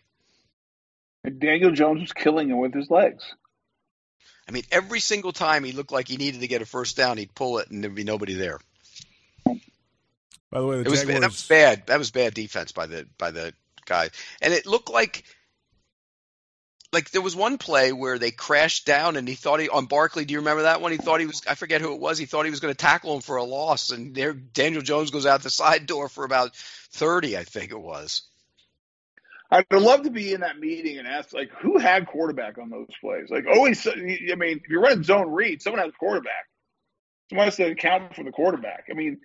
and Daniel Jones was killing him with his legs. I mean, every single time he looked like he needed to get a first down, he'd pull it, and there'd be nobody there. By the way, the It was Jaguars. that was bad. That was bad defense by the by the guy, and it looked like like there was one play where they crashed down, and he thought he on Barkley. Do you remember that one? He thought he was. I forget who it was. He thought he was going to tackle him for a loss, and there Daniel Jones goes out the side door for about thirty, I think it was. I'd love to be in that meeting and ask, like, who had quarterback on those plays? Like, oh, always, I mean, if you're running zone read, someone has quarterback. Someone has to account for the quarterback. I mean,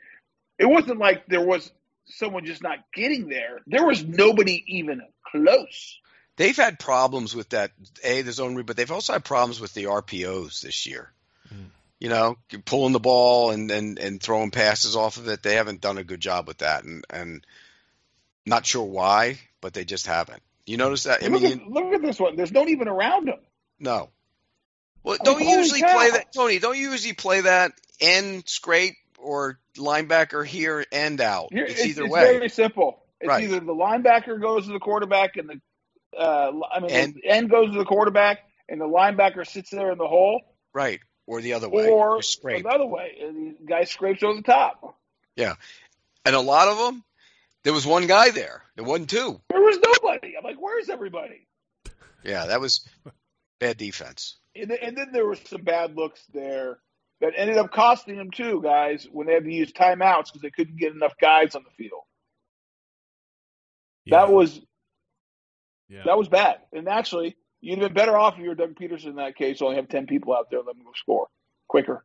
it wasn't like there was someone just not getting there. There was nobody even close. They've had problems with that a the zone read, but they've also had problems with the RPOs this year. Mm. You know, pulling the ball and, and and throwing passes off of it. They haven't done a good job with that, and and not sure why, but they just haven't. You notice that? I look, mean, at, look at this one. There's no even around them. no. Well, I don't mean, you usually cow. play that, Tony? Don't you usually play that end scrape or linebacker here and out? Here- it's, either way. it's way. very simple. It's Right. either the linebacker goes to the quarterback and the uh, I mean And- the end goes to the quarterback and the linebacker sits there in the hole, Right. Or the other way. or scrape. the other way, and the guy scrapes over the top. Yeah. And a lot of them, there was one guy there. There wasn't two. There was nobody. I'm like, where's everybody? Yeah, that was bad defense. And then, and then there were some bad looks there that ended up costing them too, guys, when they had to use timeouts because they couldn't get enough guys on the field. Yeah. That was Yeah. that was bad. And actually, you'd have been better off if you were Doug Pederson in that case. Only have ten people out there, let them go score quicker.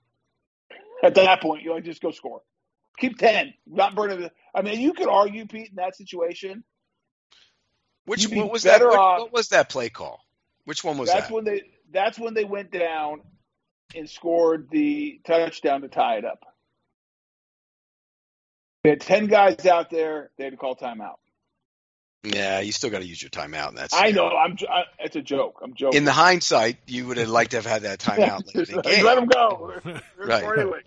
At that point, you like just go score. Keep ten, not burning the. I mean, you could argue, Pete, in that situation. Which what was that? better What, off- what was that play call? Which one was that's that? when they. That's when they went down and scored the touchdown to tie it up. They had ten guys out there. They had to call timeout. yeah, you still got to use your timeout. And that's I know. I'm. j- I, it's a joke. I'm joking. In the hindsight, you would have liked to have had that timeout late in the Just game. Let them go. Right. Or.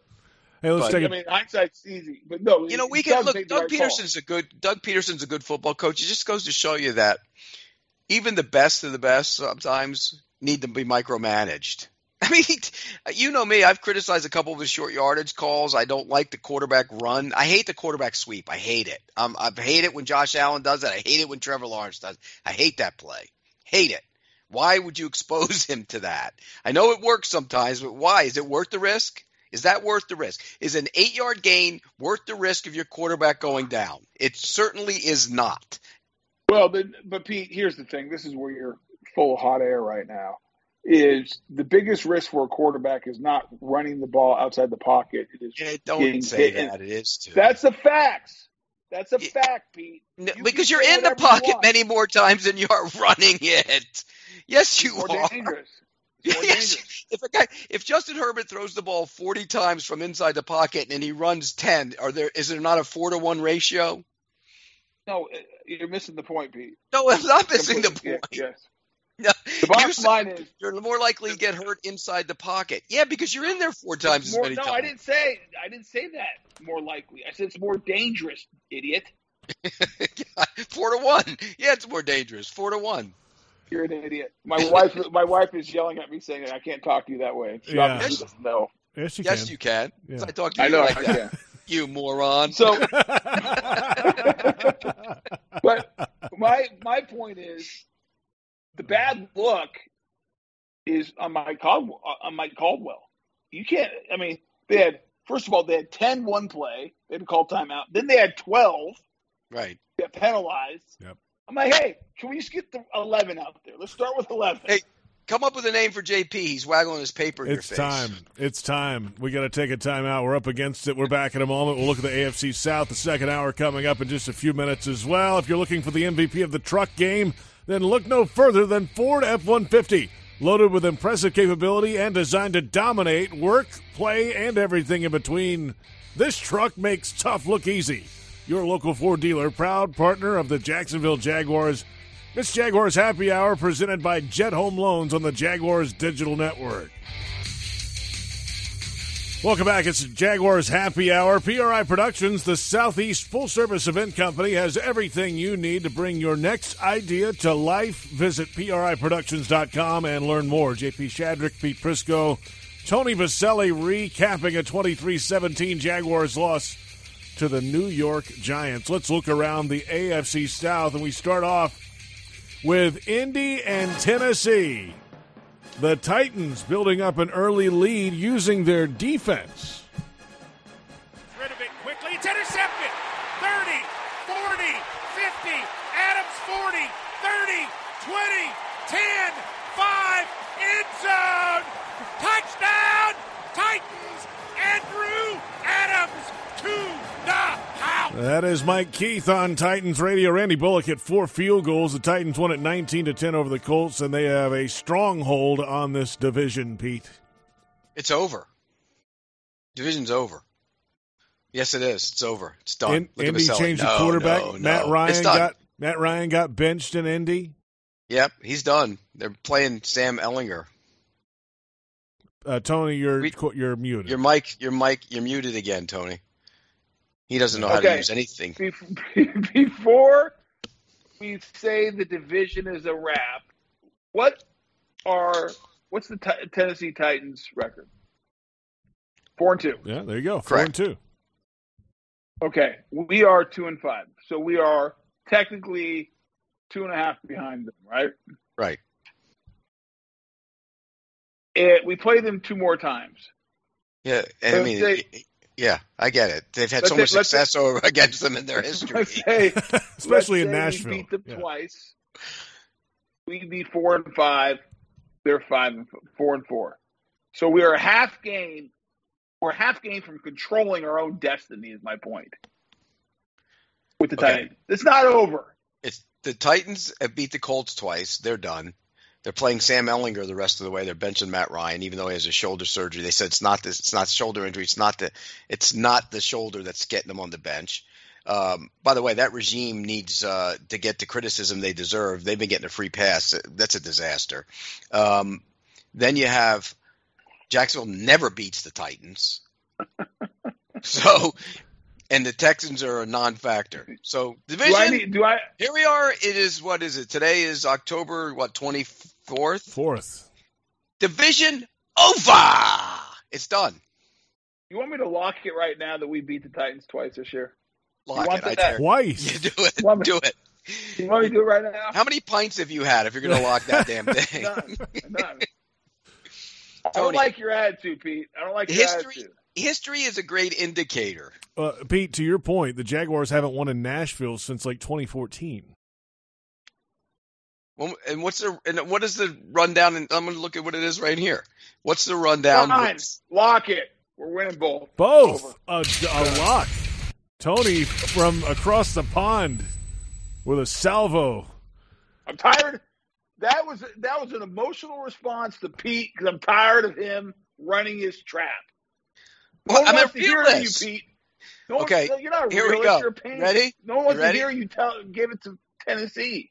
Hey, let's But- take I a mean, hindsight's easy, but no. You know, we can look. Doug right call. A good. Doug Pederson's a good football coach. It just goes to show you that even the best of the best sometimes need to be micromanaged. I mean, you know me. I've criticized a couple of his short yardage calls. I don't like the quarterback run. I hate the quarterback sweep. I hate it. Um, I hate it when Josh Allen does it. I hate it when Trevor Lawrence does. it. I hate that play. Hate it. Why would you expose him to that? I know it works sometimes, but why? Is it worth the risk? Is that worth the risk? Is an eight yard gain worth the risk of your quarterback going down? It certainly is not. Well, then, but Pete, here's the thing. This is where you're full of hot air right now. Is the biggest risk for a quarterback is not running the ball outside the pocket. It is Yeah, don't say hit. that. It is too. That's the facts. That's a Yeah. fact, Pete. N- You because you're in the pocket many more times than you are running it. Yes, you More are. dangerous. More Yes, dangerous. if a guy, if Justin Herbert throws the ball 40 times from inside the pocket and he runs 10, are there is there not a four to one ratio? No, uh, you're missing the point, Pete. No, I'm not missing the point. Yes. No, The bottom you line is you're more likely to get hurt inside the pocket. Yeah, because you're in there four times as more, many no, times. I didn't say I didn't say that. More likely, I said it's more dangerous, idiot. four to one. Yeah, it's more dangerous. Four to one. You're an idiot. My wife, my wife is yelling at me saying I can't talk to you that way. She Yeah. obviously doesn't. Yes, you yes, can. you can. Yeah. I talk to I you know. like I that. can. You moron. So, but my my point is, the bad look is on Mike Caldwell. On Mike Caldwell, you can't. I mean, they had first of all they had 10 one play. They had to call timeout. Then they had twelve. right. Get penalized. Yep. I'm like, hey, can we just get the eleven out there? Let's start with eleven. Hey, Come up with a name for JP. He's waggling his paper in It's your face. time. It's time. We got to take a timeout. We're up against it. We're back in a moment. We'll look at the AFC South. The second hour coming up in just a few minutes as well. If you're looking for the MVP of the truck game, then look no further than Ford F 150. Loaded with impressive capability and designed to dominate work, play, and everything in between. This truck makes tough look easy. Your local Ford dealer, proud partner of the Jacksonville Jaguars. It's Jaguars Happy Hour presented by Jet Home Loans on the Jaguars Digital Network. Welcome back. It's Jaguars Happy Hour. PRI Productions, the Southeast full service event company, has everything you need to bring your next idea to life. Visit PRIProductions.com and learn more. JP Shadrick, Pete Prisco, Tony Boselli recapping a 23 17 Jaguars loss to the New York Giants. Let's look around the AFC South, and we start off with Indy and Tennessee. The Titans building up an early lead using their defense. rid of it quickly. It's intercepted. 30, 40, 50. Adams 40, 30, 20, 10, 5, end zone. Touchdown, Titans. Andrew Adams to the house. That is Mike Keith on Titans Radio. Randy Bullock hit four field goals. The Titans won at 19 to 10 over the Colts, and they have a stronghold on this division, Pete. It's over. Division's over. Yes, it is. It's over. It's done. In, Look Indy changed No, the quarterback. no, Matt. Ryan got Matt Ryan got benched in Indy. Yep, he's done. They're playing Sam Ehlinger. Uh, Tony, you're We- you're muted. Your mic, your mic, you're muted again, Tony. He doesn't know how to use anything. Bef- Before we say the division is a wrap, what are what's the Ti- Tennessee Titans record? Four and two. yeah, there you go. Four and two. Okay, we are two and five, so we are technically two and a half behind them, right? Right. It, we play them two more times. Yeah, and I Let's mean, say- yeah, I get it. They've had Let's so much say- success over against them in their history. Let's say, Especially let's in say Nashville. We beat them Yeah. twice. We'd be four and five. They're five and f- four and four. So we are a half game. We're half game from controlling our own destiny. Is my point with the Okay. Titans. It's not over. It's the Titans have beat the Colts twice. They're done. They're playing Sam Ehlinger the rest of the way. They're benching Matt Ryan, even though he has a shoulder surgery. They said it's not this. It's not shoulder injury. It's not the. It's not the shoulder that's getting him on the bench. Um, by the way, that regime needs uh, to get the criticism they deserve. They've been getting a free pass. That's a disaster. Um, then you have Jacksonville never beats the Titans. so, and the Texans are a non-factor. So division. Do I need? Do I? Here we are. It is what is it? Today is October what twenty fourth. Fourth. Division over. It's done. You want me to lock it right now that we beat the Titans twice this year? Lock want it. I that? dare. Twice. You do it. Want me- Do it. You want me to do it right now? How many pints have you had if you're going to lock that damn thing? None. None. I don't like your attitude, Pete. I don't like your History. attitude. History is a great indicator. Uh, Pete, to your point, the Jaguars haven't won in Nashville since like 2014. Well, and what's the and what is the rundown? And I'm going to look at what it is right here. What's the rundown? Fine. Lock it. We're winning both. Both a, a lock. Tony from across the pond with a salvo. I'm tired. That was that was an emotional response to Pete because I'm tired of him running his trap. No Well, one I'm wants a to hear you. Pete. No one- Okay, you're not a here we go. You're a pain. Ready? No one wants ready? to hear you tell give it to Tennessee.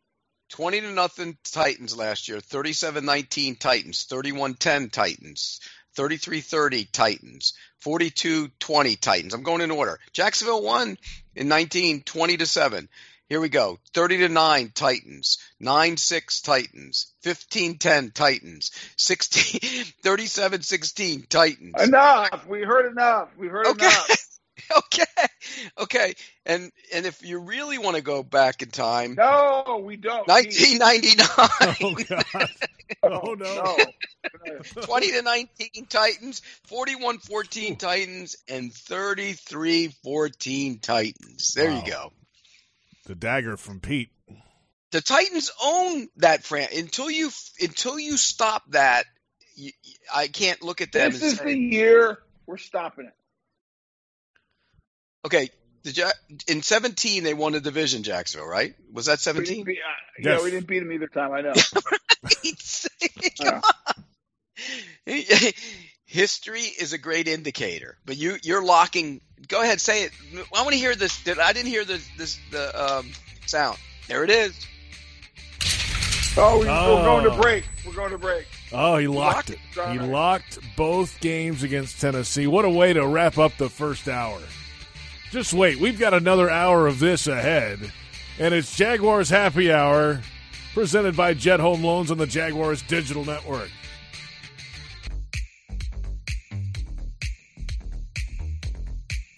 20 to nothing Titans last year, 37-19 Titans, 31-10 Titans, 33-30 Titans, 42-20 Titans. I'm going in order. Jacksonville won in 19, 20 to 7. Here we go. 30 to 9 Titans, 9-6 Titans, 15-10 Titans, 16 37-16 Titans. Enough. We heard enough. We heard Okay. enough. okay. Okay. And and if you really want to go back in time, No, we don't. 1999 Oh God! Oh no! No. 20 to 19 Titans, 41-14 Titans, and 33-14 Titans. There Wow. you go. The dagger from Pete. The Titans own that fran until you until you stop that. You, I can't look at them This and is say, the year we're stopping it. Okay. The Ja- in 17 they won the division, Jacksonville, right? Was that 17? beat, uh, Yes. Yeah, we didn't beat them either time. I know. Come. History is a great indicator, but you you're locking. Go ahead, say it. I want to hear this. Did I didn't hear this this the um, sound? There it is. Oh, we, Oh. we're going to break. We're going to break. Oh, he locked locked it. it. He locked both games against Tennessee. What a way to wrap up the first hour. Just wait, we've got another hour of this ahead. And it's Jaguars Happy Hour, presented by Jet Home Loans on the Jaguars Digital Network.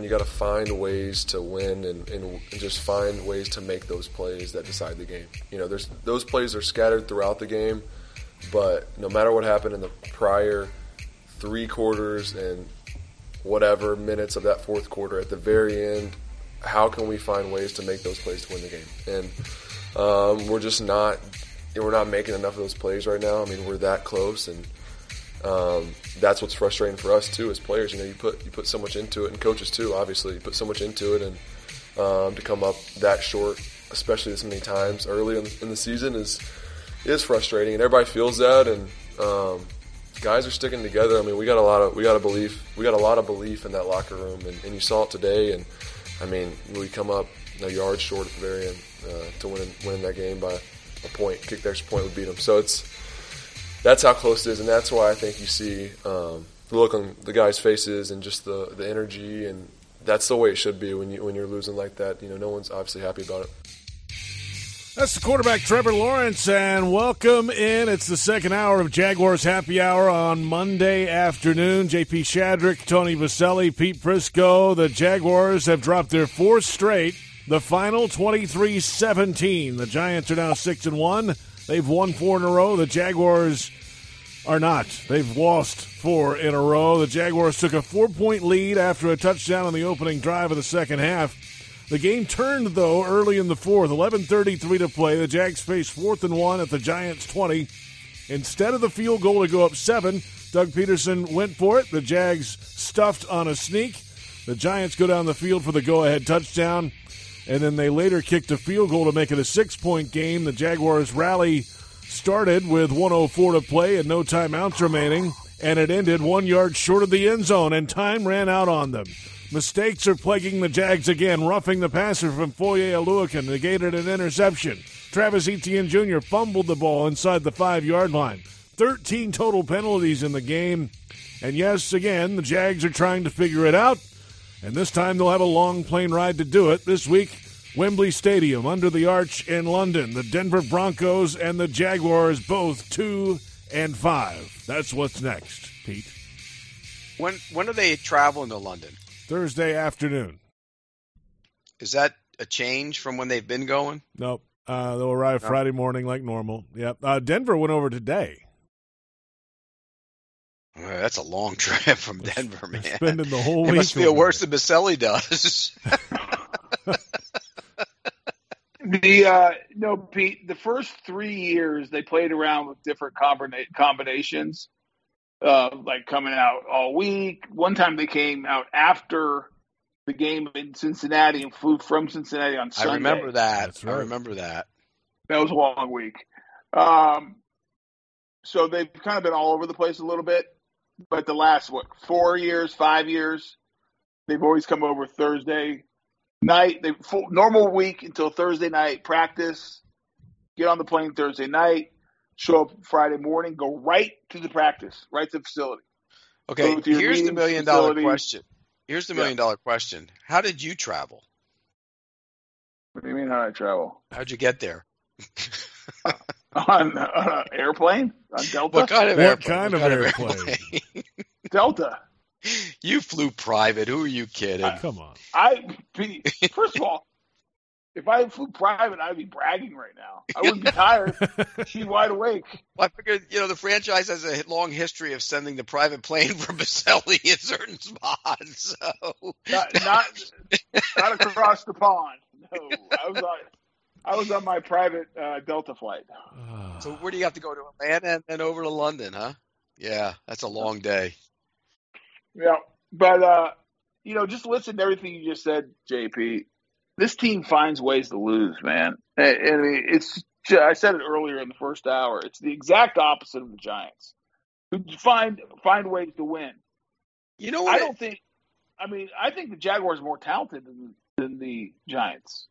You got to find ways to win and, and just find ways to make those plays that decide the game. You know, there's those plays are scattered throughout the game, but no matter what happened in the prior three quarters and whatever minutes of that fourth quarter, at the very end, how can we find ways to make those plays to win the game? And um, we're just not we're not making enough of those plays right now. I mean, we're that close and um, that's what's frustrating for us too as players. You know, you put you put so much into it, and coaches too. Obviously, you put so much into it, and um, to come up that short, especially this many times early in, in the season, is is frustrating, and everybody feels that. And um, guys are sticking together. I mean, we got a lot of we got a belief we got a lot of belief in that locker room, and, and you saw it today. And I mean, we come up a yard short at the very end uh, to win win that game by a point. Kick extra point would beat them. So it's that's how close it is, and that's why I think you see um, the look on the guys' faces and just the the energy, and that's the way it should be when you when you're losing like that. You know, no one's obviously happy about it. That's the quarterback, Trevor Lawrence, and welcome in. It's the second hour of Jaguars Happy Hour on Monday afternoon. JP Shadrick, Tony Boselli, Pete Prisco. The Jaguars have dropped their fourth straight. The final 23 17. The Giants are now 6 and 1. They've won four in a row. The Jaguars are not. They've lost four in a row. The Jaguars took a four point lead after a touchdown on the opening drive of the second half. The game turned though early in the fourth. 11:33 to play. The Jags face fourth and one at the Giants 20. Instead of the field goal to go up seven, Doug Pederson went for it. The Jags stuffed on a sneak. The Giants go down the field for the go-ahead touchdown, and then they later kicked a field goal to make it a six-point game. The Jaguars rally started with 104 to play and no timeouts remaining, and it ended one yard short of the end zone, and time ran out on them. Mistakes are plaguing the Jags again, roughing the passer from Foye Oluokun, negated an interception. Travis Etienne Jr. fumbled the ball inside the five yard line. 13 total penalties in the game. And yes, again, the Jags are trying to figure it out. And this time they'll have a long plane ride to do it. This week, Wembley Stadium, under the arch in London. The Denver Broncos and the Jaguars both two and five. That's what's next, Pete. When when are they traveling to London? Thursday afternoon. Is that a change from when they've been going? Nope. Uh, they'll arrive No. Friday morning like normal. Yep. Uh, Denver went over today. Uh, That's a long trip from Denver, man. Spending the whole It week. must feel worse there. than Boselli does. The uh, no, Pete. The first three years they played around with different combina- combinations, uh, like coming out all week. One time they came out after the game in Cincinnati and flew from Cincinnati on Sunday. I remember that. That's I remember that. That was a long week. Um, so they've kind of been all over the place a little bit. But the last what four years, five years, they've always come over Thursday night. They full, normal week until Thursday night practice. Get on the plane Thursday night. Show up Friday morning. Go right to the practice, right to the facility. Okay, Go to here's the million dollar facilities. question. Here's the Yeah. million dollar question. How did you travel? What do you mean how did I travel How'd you get there? on, on an airplane on Delta? What kind of What airplane? kind What of airplane? Delta. you flew private. Who are you kidding? Come on. I first of all, if I flew private, I'd be bragging right now. I wouldn't be tired. She's wide awake. Well, I figured, you know, the franchise has a long history of sending the private plane for Boselli in certain spots. So Not not, not across the pond. No, I was on I was on my private uh, Delta flight. So where do you have to go to Atlanta and then over to London, huh? Yeah, that's a long day. Yeah, but uh, you know, just listen to everything you just said, JP. This team finds ways to lose, man. And, and I mean, it's I said it earlier in the first hour. It's the exact opposite of the Giants, who find find ways to win. You know what? I don't think. I mean, I think the Jaguars are more talented than than the Giants.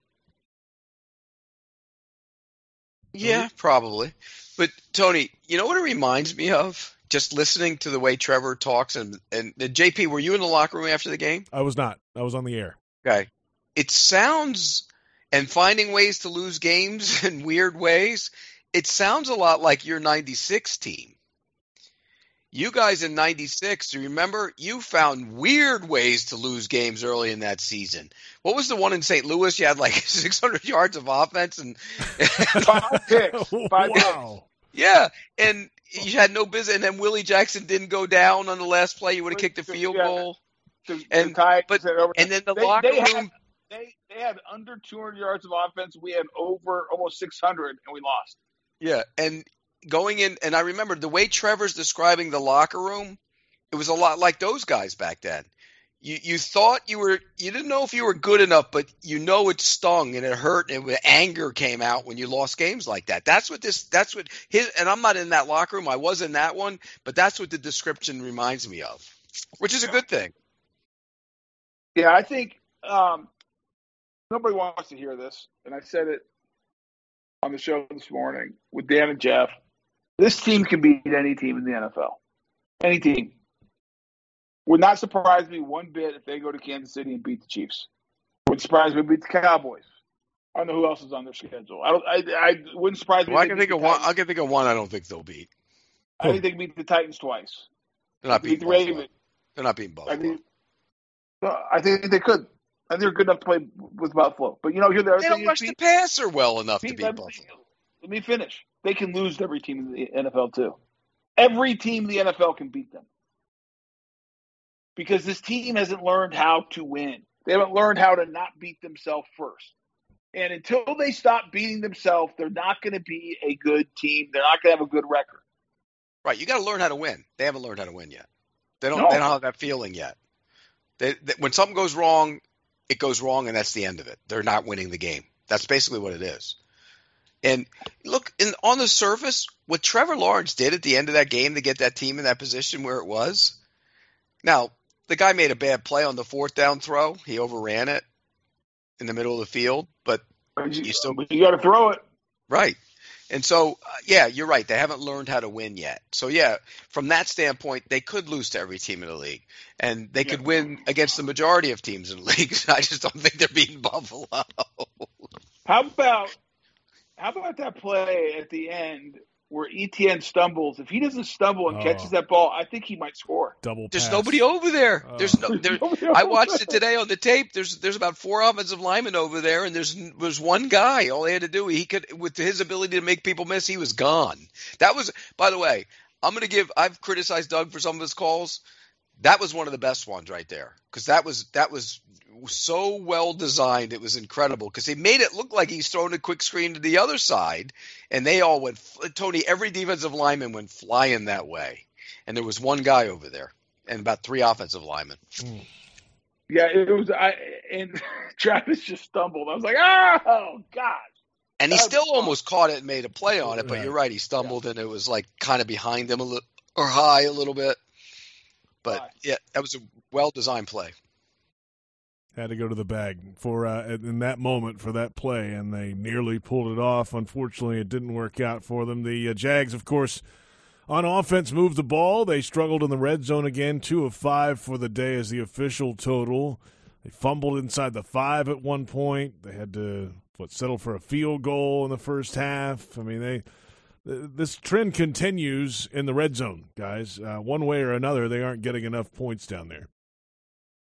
Yeah, mm-hmm. probably. But Tony, you know what it reminds me of? Just listening to the way Trevor talks and and, and JP, were you in the locker room after the game? I was not. I was on the air. Okay. It sounds and finding ways to lose games in weird ways. It sounds a lot like your 96 team. You guys in 96, do you remember? You found weird ways to lose games early in that season. What was the one in St. Louis? You had like 600 yards of offense and Five picks. Five wow. yeah, and you had no business. And then Willie Jackson didn't go down on the last play. You would have kicked the field Yeah. goal. To, to And- tie but- And then the They- locker they had- room. They they had under 200 yards of offense. We had over almost 600, and we lost. Yeah, and going in, and I remember the way Trevor's describing the locker room, it was a lot like those guys back then. You you thought you were you didn't know if you were good enough, but you know it stung and it hurt and anger came out when you lost games like that. That's what this that's what his and I'm not in that locker room. I was in that one, but that's what the description reminds me of, which is a good thing. Yeah, I think um, nobody wants to hear this, and I said it on the show this morning with Dan and Jeff. This team can beat any team in the NFL. Any team. Would not surprise me one bit if they go to Kansas City and beat the Chiefs. Would surprise me if beat the Cowboys. I don't know who else is on their schedule. I don't. I, I wouldn't surprise me. Well, I can think of one. I can think of one. I don't think they'll beat. I think they can beat the Titans twice. They're not Beat beating the Ravens. They're not beating I Buffalo. think. well, I think they could. I think they're good enough to play with Buffalo. But you know, here the They don't rush the passer well enough to beat let, Buffalo. me, let me finish. They can lose to every team in the NFL too. Every team in the NFL can beat them because this team hasn't learned how to win. They haven't learned how to not beat themselves first. And until they stop beating themselves, they're not going to be a good team. They're not going to have a good record. Right, you got to learn how to win. They haven't learned how to win yet. They don't. No. They don't have that feeling yet. They, they, when something goes wrong, it goes wrong, and that's the end of it. They're not winning the game. That's basically what it is. And look, in, on the surface, what Trevor Lawrence did at the end of that game to get that team in that position where it was. Now, the guy made a bad play on the fourth down throw. He overran it in the middle of the field, but you, You still you got to throw it. Right. And so, uh, yeah, you're right. They haven't learned how to win yet. So, yeah, from that standpoint, they could lose to every team in the league, and they could win against the majority of teams in the league. I just don't think they're beating Buffalo. How about how about that play at the end where Etienne stumbles? If he doesn't stumble and Oh. catches that ball, I think he might score. Double There's nobody over there. Oh. There's no. There, Nobody I watched there. it today on the tape. There's there's about four offensive linemen over there, and there's there's one guy. All he had to do, he could with his ability to make people miss, he was gone. That was, by the way, I'm gonna give. I've criticized Doug for some of his calls. That was one of the best ones right there because that was that was so well designed. It was incredible because they made it look like he's throwing a quick screen to the other side, and they all went. Tony, every defensive lineman went flying that way, and there was one guy over there, and about three offensive linemen. Mm. Yeah, it was. I and Travis just stumbled. I was like, oh gosh. And he still almost caught it and made a play on it, but you're right. He stumbled yeah. and it was like kind of behind him a little or high a little bit. But yeah, that was a well designed play. Had to go to the bag for uh, in that moment for that play, and they nearly pulled it off. Unfortunately, it didn't work out for them. The uh, Jags, of course, on offense, moved the ball. They struggled in the red zone again, two of five for the day as the official total. They fumbled inside the five at one point. They had to what settle for a field goal in the first half. I mean, they this trend continues in the red zone, guys. Uh, one way or another, they aren't getting enough points down there.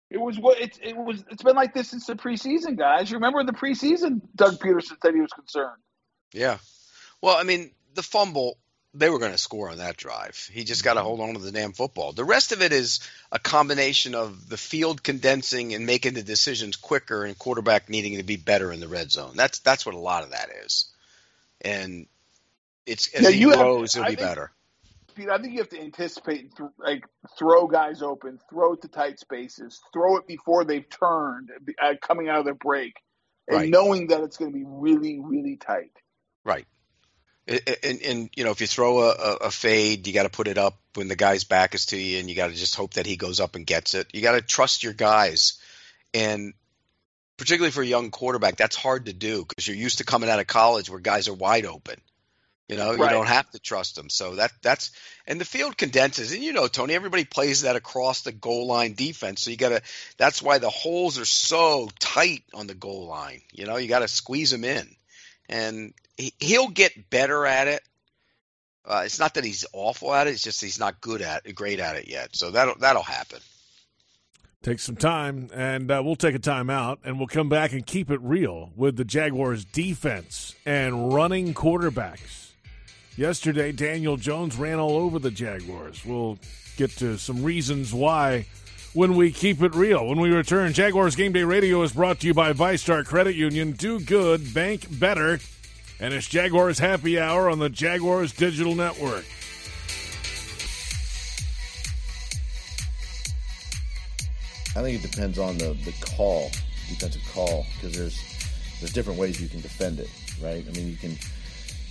It was what it, it was. It's been like this since the preseason, guys. You Remember in the preseason, Doug Pederson said he was concerned. Yeah. Well, I mean, the fumble they were going to score on that drive. He just got to hold on to the damn football. The rest of it is a combination of the field condensing and making the decisions quicker, and quarterback needing to be better in the red zone. That's that's what a lot of that is. And it's as yeah, he grows, have, he'll I be think, better. Pete, I think you have to anticipate, th- like throw guys open, throw it to tight spaces, throw it before they've turned, uh, coming out of their break, and right. knowing that it's going to be really, really tight. Right. And, and, you know, if you throw a, a fade, you got to put it up when the guy's back is to you, and you got to just hope that he goes up and gets it. You got to trust your guys, and particularly for a young quarterback, that's hard to do because you're used to coming out of college where guys are wide open. You know, right. you don't have to trust them. So that that's and the field condenses, and you know, Tony, everybody plays that across the goal line defense. So you got to. That's why the holes are so tight on the goal line. You know, you got to squeeze them in, and he, he'll get better at it. Uh, it's not that he's awful at it; it's just he's not good at great at it yet. So that'll that'll happen. Take some time, and uh, we'll take a time out, and we'll come back and keep it real with the Jaguars' defense and running quarterbacks. Yesterday, Daniel Jones ran all over the Jaguars. We'll get to some reasons why when we keep it real. When we return, Jaguars Game Day Radio is brought to you by VyStar Credit Union. Do good, bank better. And it's Jaguars Happy Hour on the Jaguars Digital Network. I think it depends on the, the call, defensive call, because there's there's different ways you can defend it, right? I mean, you can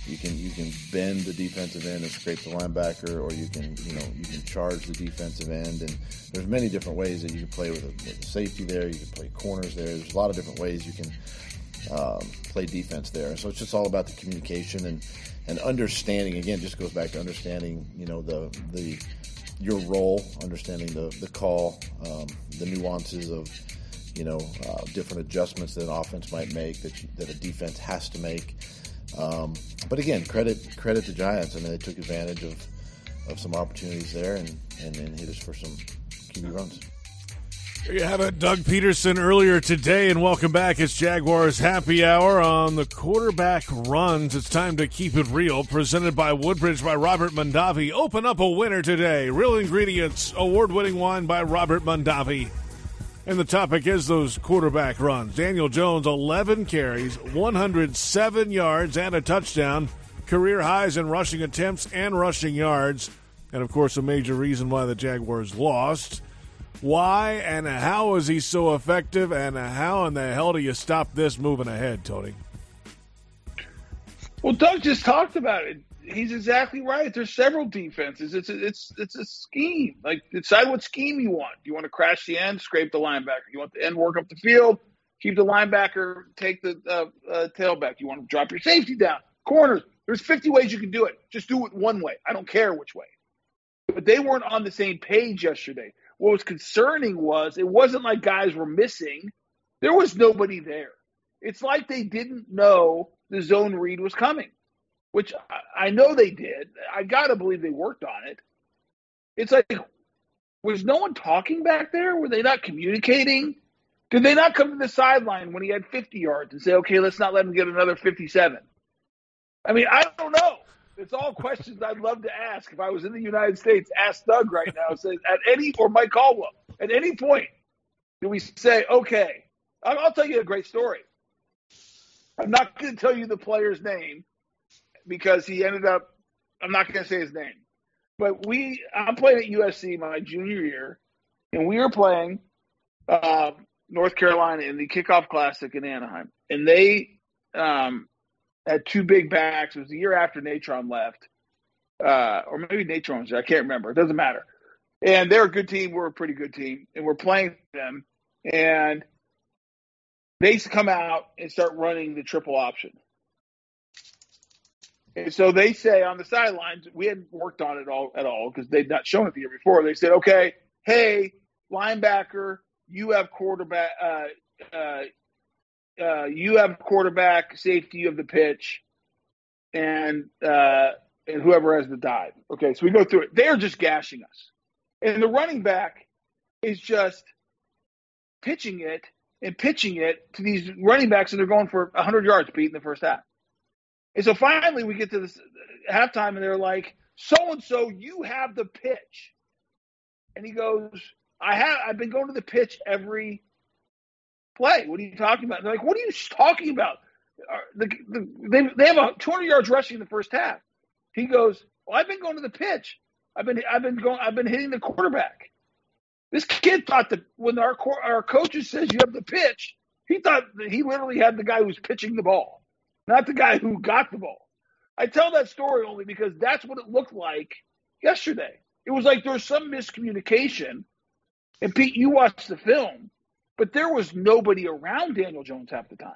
you can you can bend the defensive end and scrape the linebacker, or you can you know you can charge the defensive end, and there's many different ways that you can play with a, with a safety there. You can play corners there. There's a lot of different ways you can um, play defense there. So it's just all about the communication and and understanding. Again, just goes back to understanding you know the the your role, understanding the the call, um, the nuances of you know uh, different adjustments that an offense might make that you, that a defense has to make. Um, but again, credit credit the Giants. I mean, they took advantage of, of some opportunities there and, and, and hit us for some QB runs. You have it, Doug Pederson earlier today, and welcome back. It's Jaguars Happy Hour on the quarterback runs. It's time to keep it real. Presented by Woodbridge by Robert Mondavi. Open up a winner today. Real ingredients, award winning wine by Robert Mondavi. And the topic is those quarterback runs. Daniel Jones, 11 carries, 107 yards, and a touchdown. Career highs in rushing attempts and rushing yards. And of course, a major reason why the Jaguars lost. Why and how is he so effective? And how in the hell do you stop this moving ahead, Tony? Well, Doug just talked about it he's exactly right. There's several defenses. It's a, it's it's a scheme. Like decide what scheme you want. Do you want to crash the end, scrape the linebacker? You want the end work up the field, keep the linebacker, take the uh, uh, tailback. You want to drop your safety down, corners. There's 50 ways you can do it. Just do it one way. I don't care which way. But they weren't on the same page yesterday. What was concerning was it wasn't like guys were missing. There was nobody there. It's like they didn't know the zone read was coming which I know they did. I got to believe they worked on it. It's like, was no one talking back there? Were they not communicating? Did they not come to the sideline when he had 50 yards and say, okay, let's not let him get another 57? I mean, I don't know. It's all questions I'd love to ask if I was in the United States. Ask Doug right now. Say, at any or Mike Caldwell at any point do we say, okay, I'll, I'll tell you a great story. I'm not going to tell you the player's name because he ended up. I'm not going to say his name, but we. I'm playing at USC my junior year, and we were playing uh, North Carolina in the kickoff classic in Anaheim, and they um, had two big backs. It was the year after Natrone left, uh, or maybe Natrone there. I can't remember. It doesn't matter. And they're a good team. We're a pretty good team, and we're playing them. And they used to come out and start running the triple option. And so they say on the sidelines, we hadn't worked on it all at all because they'd not shown it the year before. They said, okay, hey, linebacker, you have quarterback, uh, uh, uh, you have quarterback, safety, have the pitch, and uh, and whoever has the dive. Okay, so we go through it. They're just gashing us, and the running back is just pitching it and pitching it to these running backs, and they're going for 100 yards, in the first half. And so finally, we get to this halftime, and they're like, "So and so, you have the pitch," and he goes, "I have. I've been going to the pitch every play. What are you talking about?" They're like, "What are you talking about?" Uh, the, the, they, they have a 200 yards rushing in the first half. He goes, "Well, I've been going to the pitch. I've been I've been going I've been hitting the quarterback." This kid thought that when our our coaches says you have the pitch, he thought that he literally had the guy who was pitching the ball, not the guy who got the ball. I tell that story only because that's what it looked like yesterday. It was like there was some miscommunication. And Pete, you watched the film, but there was nobody around Daniel Jones half the time.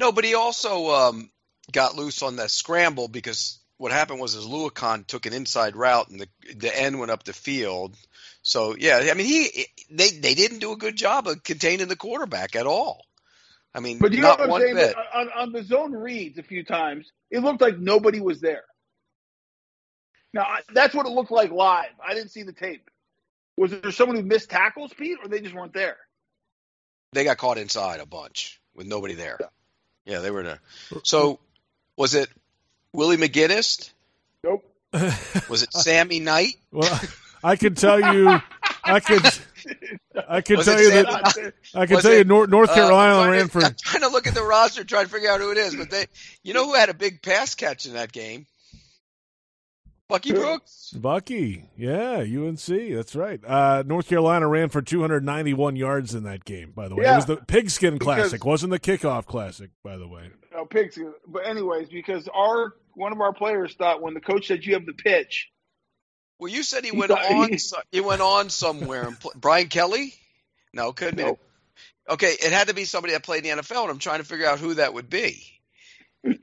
No, but he also um, got loose on that scramble because what happened was his Oluokun took an inside route and the the end went up the field. So yeah, I mean he they they didn't do a good job of containing the quarterback at all. I mean, but you not know what I'm saying? bit. On, on the zone reads a few times, it looked like nobody was there. Now I, that's what it looked like live. I didn't see the tape. Was there someone who missed tackles, Pete, or they just weren't there? They got caught inside a bunch with nobody there. Yeah, they were there. So was it Willie McGinest? Nope. Was it Sammy Knight? Well, I can tell you, I could, I can Was tell you Sam- that I can was tell you North, North uh, Carolina I'm ran for I'm trying to look at the roster, trying to figure out who it is. But they, you know, who had a big pass catch in that game? Bucky Brooks. Bucky. Yeah, UNC. That's right. Uh, North Carolina ran for 291 yards in that game. By the way, it was the Pigskin Because- Classic, wasn't the kickoff classic. By the way, No, picks. But anyways, because our one of our players thought when the coach said you have the pitch, Well, you said he He went thought- on. he- so- He went on somewhere. And pl- Brian Kelly? No, couldn't be. No. Okay, it had to be somebody that played in the NFL, and I'm trying to figure out who that would be.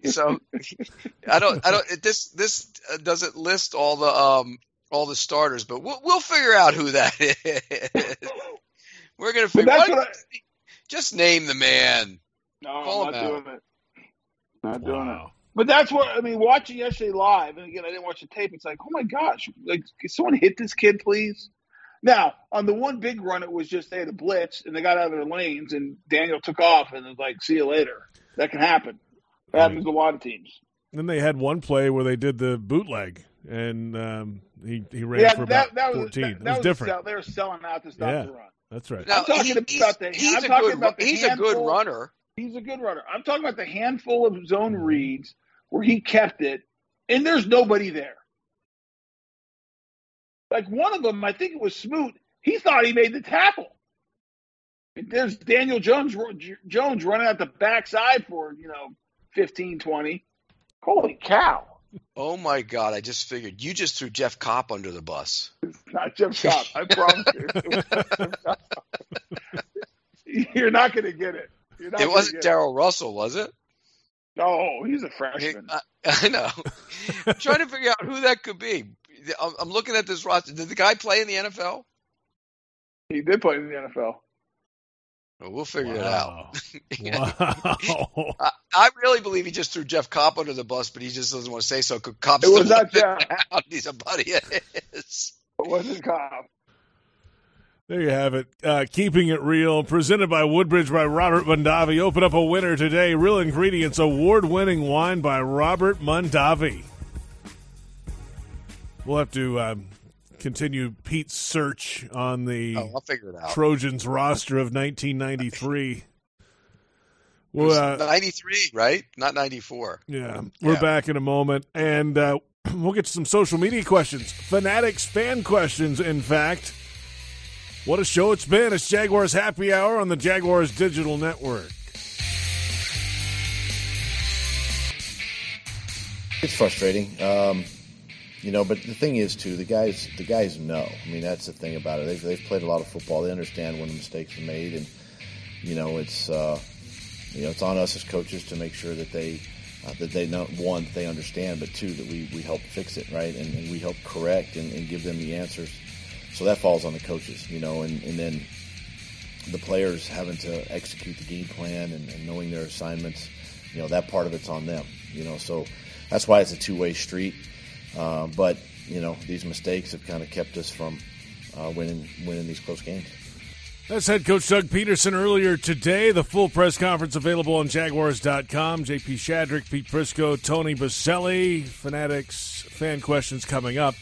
So I don't. I don't. it- This this uh, doesn't list all the um all the starters, but we'll we'll figure out who that is. We're gonna figure. that's what I, just name the man. no, Call I'm not out. doing it. Not doing it. Wow. But that's what I mean. Watching yesterday live, and again, I didn't watch the tape. It's like, oh my gosh, like, can someone hit this kid, please? Now, on the one big run, it was just they had a blitz and they got out of their lanes, and Daniel took off, and was like, see you later. That can happen. That happens to a lot of teams. Then they had one play where they did the bootleg, and um, he he ran yeah, for about that, that was 14. that, it that was was different. Sell, they were selling out to stop Yeah. the run. That's right. Now, I'm talking he- about he's, the- he's I'm a talking good about the he's a good runner. He's a good runner. I'm talking about the handful of zone reads where he kept it, and there's nobody there. Like one of them, I think it was Smoot. He thought he made the tackle. And there's Daniel Jones Jones running out the backside for you know 15, 20. Holy cow! Oh my God! I just figured you just threw Jeff Kopp under the bus. Not Jeff Kopp. I promise you. You're not going to get it. You're not It wasn't Daryl Russell, was it? No, he's a He- freshman. I, I know. I'm trying to figure out who that could be. I'm, I'm looking at this roster. Did the guy play in the NFL? He did play in the NFL. Well, we'll figure it out. Wow. wow. I, I really believe he just threw Jeff Kopp under the bus, but he just doesn't want to say so. 'cause Kopp's It was not Jeff. around. He's a buddy of his. It wasn't Kopp. There you have it. Uh, Keeping it real, presented by Woodbridge by Robert Mondavi. Open up a winner today. Real Ingredients award winning wine by Robert Mondavi. We'll have to um, continue Pete's search on the Oh, I'll figure it out. Trojans roster of 1993. Well, uh, 93, right? Not 94. Yeah, we're Yeah. back in a moment, and uh, we'll get to some social media questions, fanatics fan questions. In fact, what a show it's been! It's Jaguars Happy Hour on the Jaguars Digital Network. It's frustrating, um, you know. But the thing is, too, the guys, the guys know. I mean, that's the thing about it. They've, they've played a lot of football. They understand when mistakes are made, and you know, it's uh, you know, it's on us as coaches to make sure that they uh, that they know one that they understand, but two that we, we help fix it right, and, and we help correct and, and give them the answers. So that falls on the coaches, you know, and, and then the players having to execute the game plan and, and knowing their assignments, you know, that part of it's on them, you know. So that's why it's a two way street. Uh, but you know, these mistakes have kind of kept us from uh, winning winning these close games. That's head coach Doug Pederson earlier today. The full press conference available on Jaguars.com. JP Shadrick, Pete Prisco, Tony Boselli. Fanatics fan questions coming up.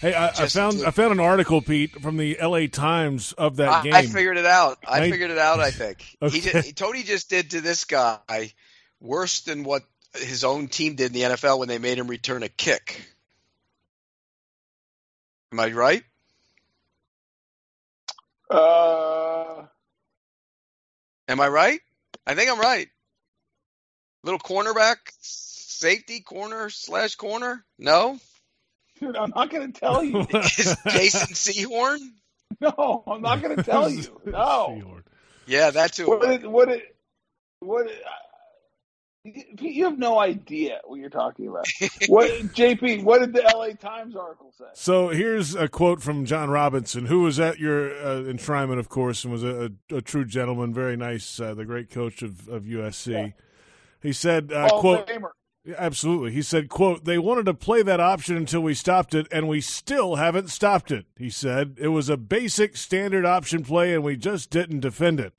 Hey, I, I found to- I found an article, Pete, from the L.A. Times of that I, game. I figured it out. I Right? figured it out. I think he Okay. just, Tony just did to this guy worse than what his own team did in the NFL when they made him return a kick. Am I right? Uh, Am I right? I think I'm right. Little cornerback, safety corner slash corner. No, dude, I'm not going to tell you. is Jason Sehorn? No, I'm not going to tell you. No. Yeah, that's who. What was. did, what did, what did, Pete, you have no idea what you're talking about. What JP? What did the LA Times article say? So here's a quote from John Robinson, who was at your uh, enshrinement, of course, and was a, a, a true gentleman, very nice, uh, the great coach of, of USC. He said, uh, "quote Famer. Yeah, Absolutely. He said, quote, they wanted to play that option until we stopped it, and we still haven't stopped it. He said, it was a basic standard option play, and we just didn't defend it.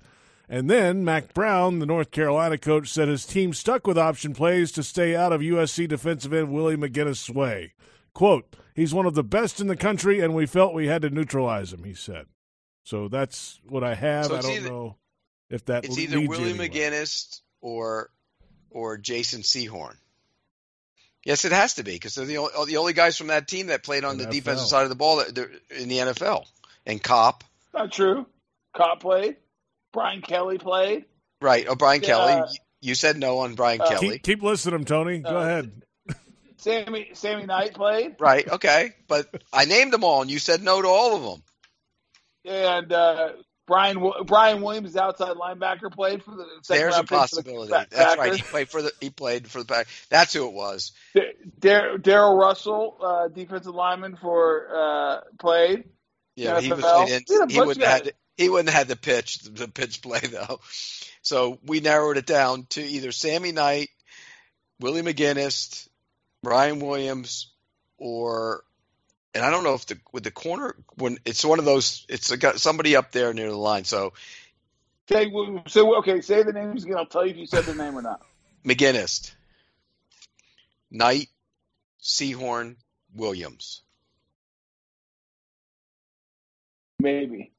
And then Mack Brown, the North Carolina coach, said his team stuck with option plays to stay out of USC defensive end Willie McGinest' way. Quote, he's one of the best in the country, and we felt we had to neutralize him, he said. So that's what I have. So I don't either- know if that It's either Willie anywhere. McGinest or or Jason Sehorn. Yes, it has to be because they're the only, the only guys from that team that played on the NFL. defensive side of the ball that in the NFL. And Kopp, Not true. Kopp played. Brian Kelly played. right? Oh, Brian Yeah. Kelly. You said no on Brian Uh, Kelly, Keep, keep listening, Tony. Go Uh, ahead. Sammy Sammy Knight played. right? Okay, but I named them all, and you said no to all of them. And uh, Brian Brian Williams, outside linebacker, played for the second There's a for the possibility. That's right. He played for the he played for the pack. That's who it was. Daryl Russell, uh, defensive lineman for uh, played. Yeah, he was. He, didn't, Yeah, he wouldn't have he wouldn't have had the pitch the pitch play though. So we narrowed it down to either Sammy Knight, Willie McGinest, Brian Williams, or and I don't know if the with the corner when it's one of those it's a, got somebody up there near the line. So Say, so okay, say the names again. I'll tell you if you said the name or not. McGinest, Knight, Sehorn, Williams. Maybe.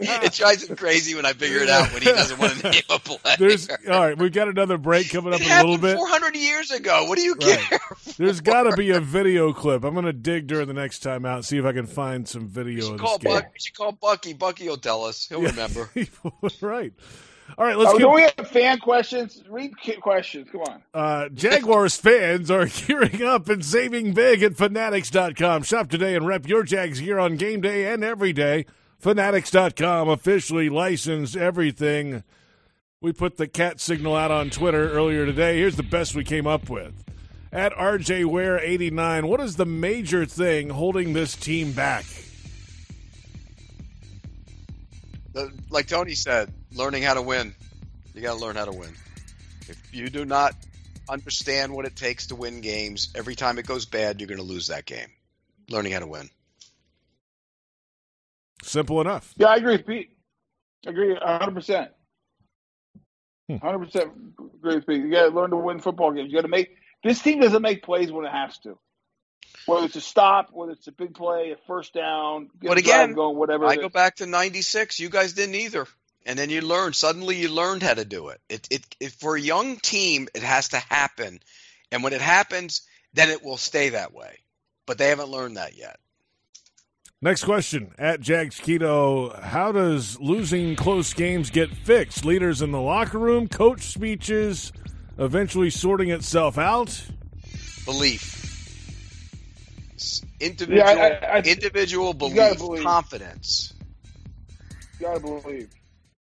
It drives him crazy when I figure it out when he doesn't want to name a player. There's all right. We've got another break coming up it in a little bit. 400 years ago. What do you Right. care? There's got to be a video clip. I'm going to dig during the next time out and see if I can find some video of Call this game. Buck. We should call Bucky. Bucky will tell us. He'll remember. right. All right. Let's oh, get. do we have fan questions? Read questions. Come on. Uh, Jaguars fans are gearing up and saving big at Fanatics.com. Shop today and rep your Jags gear on game day and every day. Fanatics.com officially licensed everything. We put the cat signal out on Twitter earlier today. Here's the best we came up with. At RJ Ware 89, what is the major thing holding this team back? The- like Tony said, learning how to win. You got to learn how to win. If you do not understand what it takes to win games, every time it goes bad, you're going to lose that game. Learning how to win. Simple enough. Yeah, I agree with Pete. I agree 100%. Hmm. 100% agree with Pete. You got to learn to win football games. You got to make this team doesn't make plays when it has to. Whether it's a stop, whether it's a big play, a first down, get But again, going, whatever. I go back to 96. You guys didn't either. And then you learn. Suddenly, you learned how to do it. It, it, it. For a young team, it has to happen, and when it happens, then it will stay that way. But they haven't learned that yet. Next question at Jack Keto. How does losing close games get fixed? Leaders in the locker room, coach speeches, eventually sorting itself out. Belief. Individual, Yeah, I- I- individual you gotta belief, confidence. You gotta believe.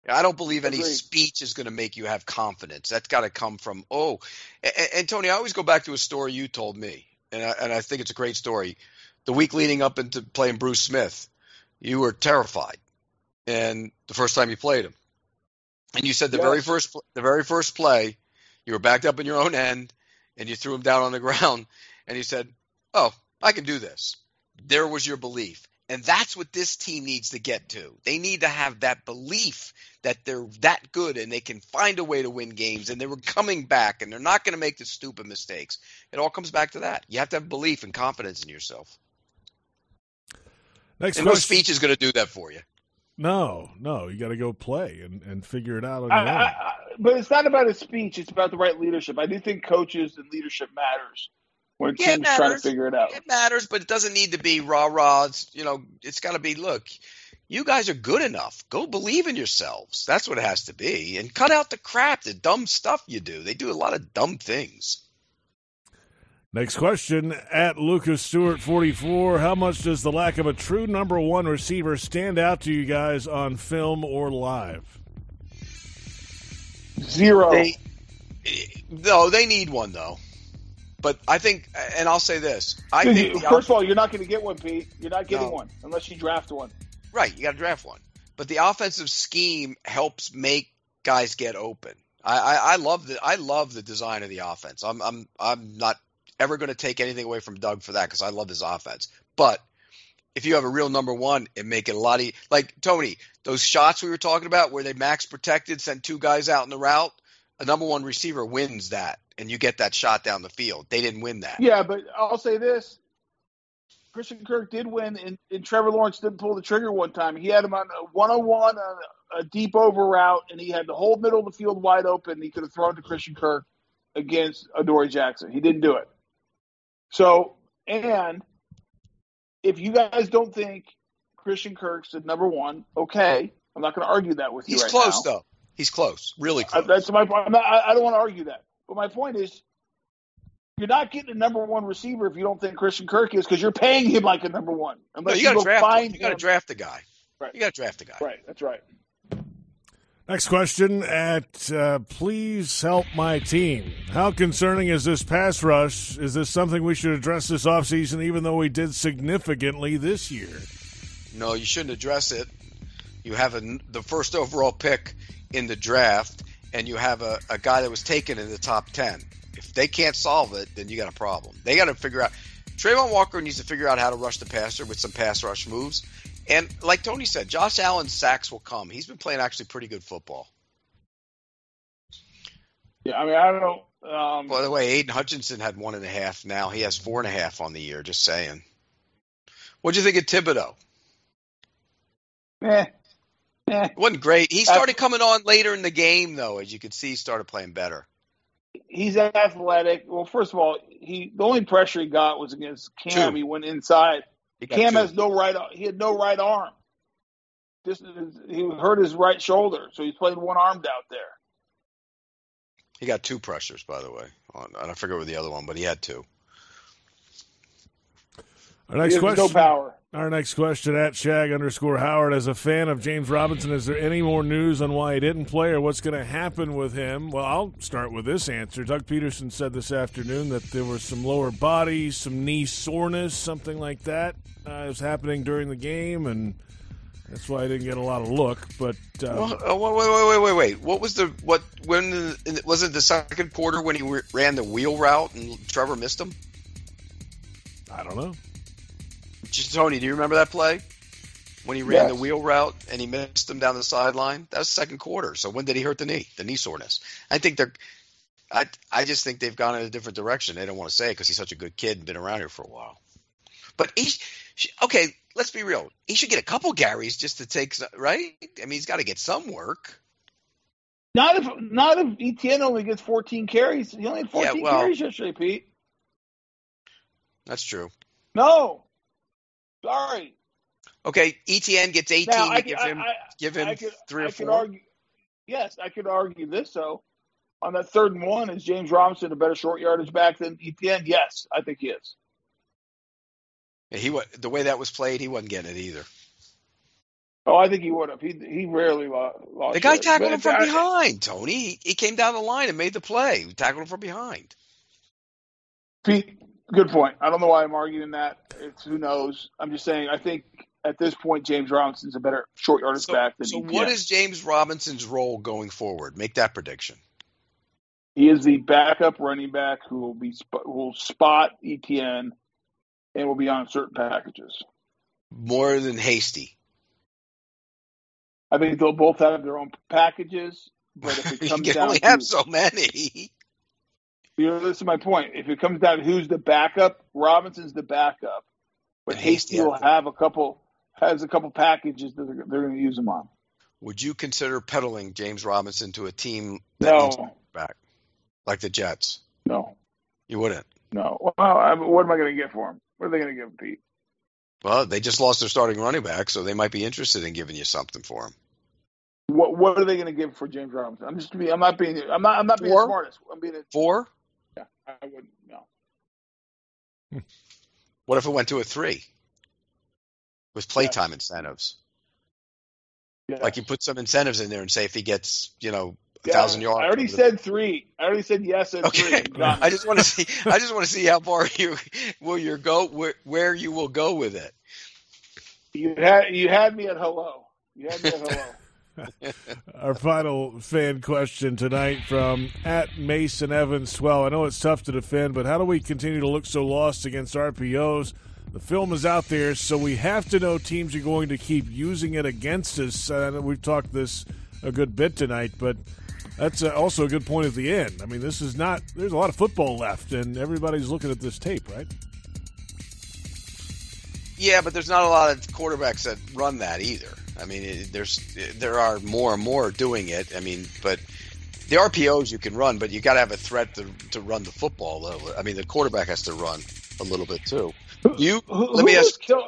I don't believe any Agreed. speech is going to make you have confidence. That's got to come from oh, and, and Tony. I always go back to a story you told me, and I, and I think it's a great story. The week leading up into playing Bruce Smith, you were terrified, and the first time you played him, and you said the Yes. very first the very first play, you were backed up in your own end, and you threw him down on the ground, and you said, "Oh, I can do this." There was your belief. And that's what this team needs to get to. They need to have that belief that they're that good and they can find a way to win games and they were coming back and they're not going to make the stupid mistakes. It all comes back to that. You have to have belief and confidence in yourself. Next and no speech is going to do that for you. No, no, you got to go play and, and figure it out on I, own. I, I, but it's not about a speech. It's about the right leadership. I do think coaches and leadership matters when Yeah, it teams trying to matters. figure it out. It matters, but it doesn't need to be rah rahs. You know, it's got to be look, you guys are good enough. Go believe in yourselves. That's what it has to be. And cut out the crap, the dumb stuff you do. They do a lot of dumb things. Next question at Lucas Stewart 44. How much does the lack of a true number one receiver stand out to you guys on film or live? Zero. They, eh, no, they need one though. But I think, and I'll say this: I think first of all, you're not going to get one, Pete. You're not getting No. one unless you draft one. Right, you got to draft one. But the offensive scheme helps make guys get open. I, I, I love the I love the design of the offense. I'm I'm I'm not ever going to take anything away from Doug for that because I love his offense. But if you have a real number one, it make it a lot of like Tony those shots we were talking about where they max protected, send two guys out in the route. A number one receiver wins that, and you get that shot down the field. They didn't win that. Yeah, but I'll say this: Christian Kirk did win, and, and Trevor Lawrence didn't pull the trigger one time. He had him on a one-on-one, a, a deep over route, and he had the whole middle of the field wide open. He could have thrown to Christian Kirk against Adoree Jackson. He didn't do it. So, and if you guys don't think Christian Kirk's the number one, okay, I'm not going to argue that with you He's right close now. though. He's close, really I, close. that's my point. I'm not, I, I don't want to argue that. But my point is, you're not getting a number one receiver if you don't think Christian Kirk is, because you're paying him like a number one. No, Unless you got to draft. him. find You got to draft the guy. Right. You got to draft the guy. Right. That's right. Next question at uh, Please Help My Team. How concerning is this pass rush? Is this something we should address this offseason, even though we did significantly this year? No, you shouldn't address it. You have a, the first overall pick in the draft, and you have a, a guy that was taken in the top 10. If they can't solve it, then you got a problem. They got to figure out. Travon Walker needs to figure out how to rush the passer with some pass rush moves. And like Tony said, Josh Allen's sacks will come. He's been playing actually pretty good football. Yeah. I mean, I don't know. Um, By the way, Aidan Hutchinson had one and a half. Now he has four and a half on the year. Just saying. What'd you think of Thibodeaux? eh, eh. wasn't great. He started coming on later in the game, though. As you could see, he started playing better. He's athletic. Well, first of all, he the only pressure he got was against Cam. Two. He went inside. He Cam two. has no right. He had no right arm. Just he hurt his right shoulder, so he's playing one armed out there. He got two pressures, by the way. On, I forget what the other one, but he had two. Our next he has question. no power. Our next question at Shag underscore Howard. As a fan of James Robinson, is there any more news on why he didn't play or what's going to happen with him? Well, I'll start with this answer. Doug Pederson said this afternoon that there was some lower body, some knee soreness, something like that uh, was happening during the game, and that's why I didn't get a lot of look. But uh, Well, uh, wait, wait, wait, wait, wait. What was the what? When the, was it the second quarter when he ran the wheel route and Trevor missed him? I don't know. Tony, do you remember that play when he ran Yes. the wheel route and he missed him down the sideline? That was second quarter. So when did he hurt the knee? The knee soreness. I think they're. I I just think they've gone in a different direction. They don't want to say it because he's such a good kid and been around here for a while. But he's okay. let's be real. He should get a couple Garys just to take, right? I mean, he's got to get some work. Not if not if Etienne only gets 14 carries. He only had 14 Yeah, well- carries yesterday, Pete. That's true. No, sorry. Okay, Etienne gets 18. Now, I, give him, I- give him I could, three or I four. argue. Yes, I could argue this though. On that third and one, is James Robinson a better short yardage back than Etienne? Yes, I think he is. Yeah, he the way that was played, he wasn't getting it either. Oh, I think he would have. He he rarely lost. The guy tackled him from I- behind, Tony. He, he came down the line and made the play. He tackled him from behind. Pete, good point. I don't know why I'm arguing that. It's who knows. I'm just saying. I think at this point, James Robinson's a better short yardage So, back than so Etienne. what is James Robinson's role going forward? Make that prediction. He is the backup running back who will be who will spot Etienne and will be on certain packages. More than Hasty. I think they'll both have their own packages, but if it you can down only to have so many. You know, this is my point. If it comes down to who's the backup, Robinson's the backup, but Hasty Hasty will have a couple has a couple packages that they're, they're going to use him on. Would you consider peddling James Robinson to a team that No, needs back, like the Jets? no, You wouldn't. no. Well, I, what am I going to get for him? What are they going to give him, Pete? Well, they just lost their starting running back, so they might be interested in giving you something for him. What What are they going to give for James Robinson? I'm just being. I'm not being. I'm not. I'm not being Four? smartest. I'm being. A, Four? Yeah, I wouldn't. No. What if it went to a three with playtime incentives? Yeah. Like you put some incentives in there and say if he gets, you know, a Yeah, thousand yards. I already over the- said three. I already said yes and Okay, three. I just want to see. I just want to see how far you will you go where where you will go with it. You had you had me at hello. You had me at hello. Our final fan question tonight from at Mason Evans 12. I know it's tough to defend, but how do we continue to look so lost against RPOs? The film is out there, so we have to know teams are going to keep using it against us. I know we've talked this a good bit tonight, but that's uh, also a good point at the end. I mean, this is not, there's a lot of football left, and everybody's looking at this tape, right? Yeah, but there's not a lot of quarterbacks that run that either. I mean, it, there's there are more and more doing it. I mean, but the RPOs you can run, but you got to have a threat to to run the football. Though. I mean, the quarterback has to run a little bit too. You Who, let me who's ask. Kill,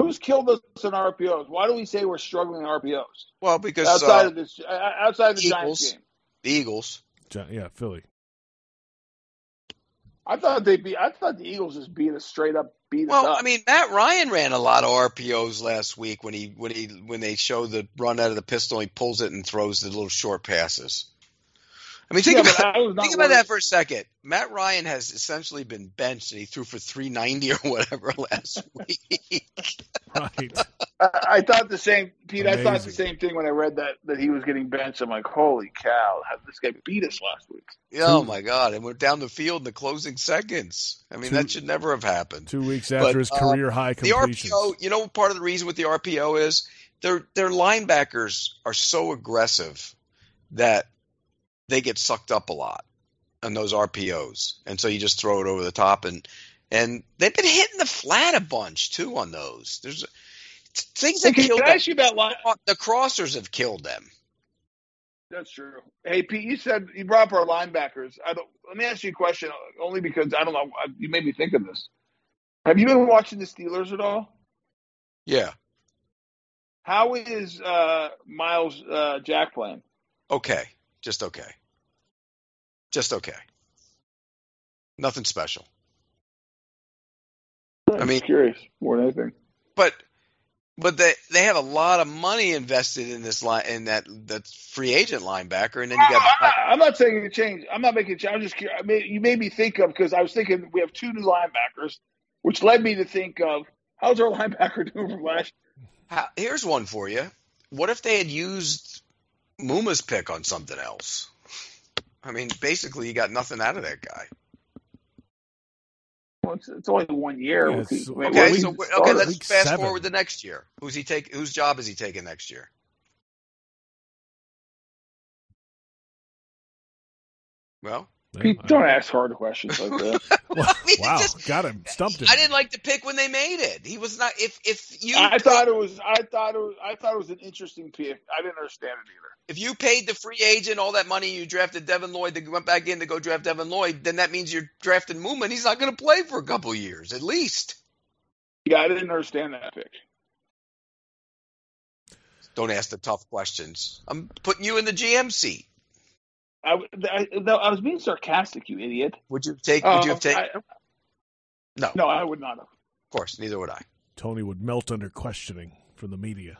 who's killed us in RPOs? Why do we say we're struggling in RPOs Well, because outside uh, of this? uh, Outside of the Giants Eagles. game, the Eagles. Yeah, Philly. I thought they beat. I thought the Eagles just beat us straight up. Beat us Well, up. I mean, Matt Ryan ran a lot of RPOs last week when he when he when they show the run out of the pistol, he pulls it and throws the little short passes. I mean, think Yeah, about but I was not think about that for a second. Matt Ryan has essentially been benched, and he threw for three ninety or whatever last week. Right. I, I thought the same, Pete. I thought the same thing when I read that that he was getting benched. I'm like, holy cow! How did this guy beat us last week? Yeah, oh my god! And we're down the field in the closing seconds. I mean, Two- that should never have happened. Two weeks after But, his uh, career high The. RPO, you know, what part of the reason with the RPO is their their linebackers are so aggressive that they get sucked up a lot on those RPOs, and so you just throw it over the top, and and they've been hitting the flat a bunch too on those. There's things that Hey, kill can I them. ask you about? The crossers have killed them. That's true. Hey, Pete, you said you brought up our linebackers. I don't. Let me ask you a question, only because I don't know. You made me think of this. Have you been watching the Steelers at all? Yeah. How is uh, Myles uh, Jack playing? Okay. Just okay. Just okay. Nothing special. I I'm mean- curious more than anything. but but they they have a lot of money invested in this line in that that free agent linebacker, and then you got I, am not saying a change. I'm not making a change. I'm just curious. I mean, you made me think of because I was thinking we have two new linebackers, which led me to think of how's our linebacker doing from last. How, here's one for you. What if they had used Muma's pick on something else? I mean, basically, you got nothing out of that guy. Well, it's, it's only one year. Yeah, with it's- the- I mean, Okay, we so started- okay, let's fast seven. forward to next year. Who's he take? Whose job is he taking next year? Well, Pete, don't ask hard questions like that. Wow, mean, wow, just- got him, stumped him. I didn't like the pick when they made it. He was not. If if you I thought it was. I thought it was. I thought it was an interesting pick. I didn't understand it either. If you paid the free agent all that money, you drafted Devin Lloyd, then went back in to go draft Devin Lloyd, then that means you're drafting Moomin. He's not going to play for a couple years at least. Yeah, I didn't understand that pick. Don't ask the tough questions. I'm putting you in the GM seat. I, I, no, I was being sarcastic, you idiot. Would you take? Would you have um, taken? I- No, no, I would not have. of course, neither would I. Tony would melt under questioning from the media.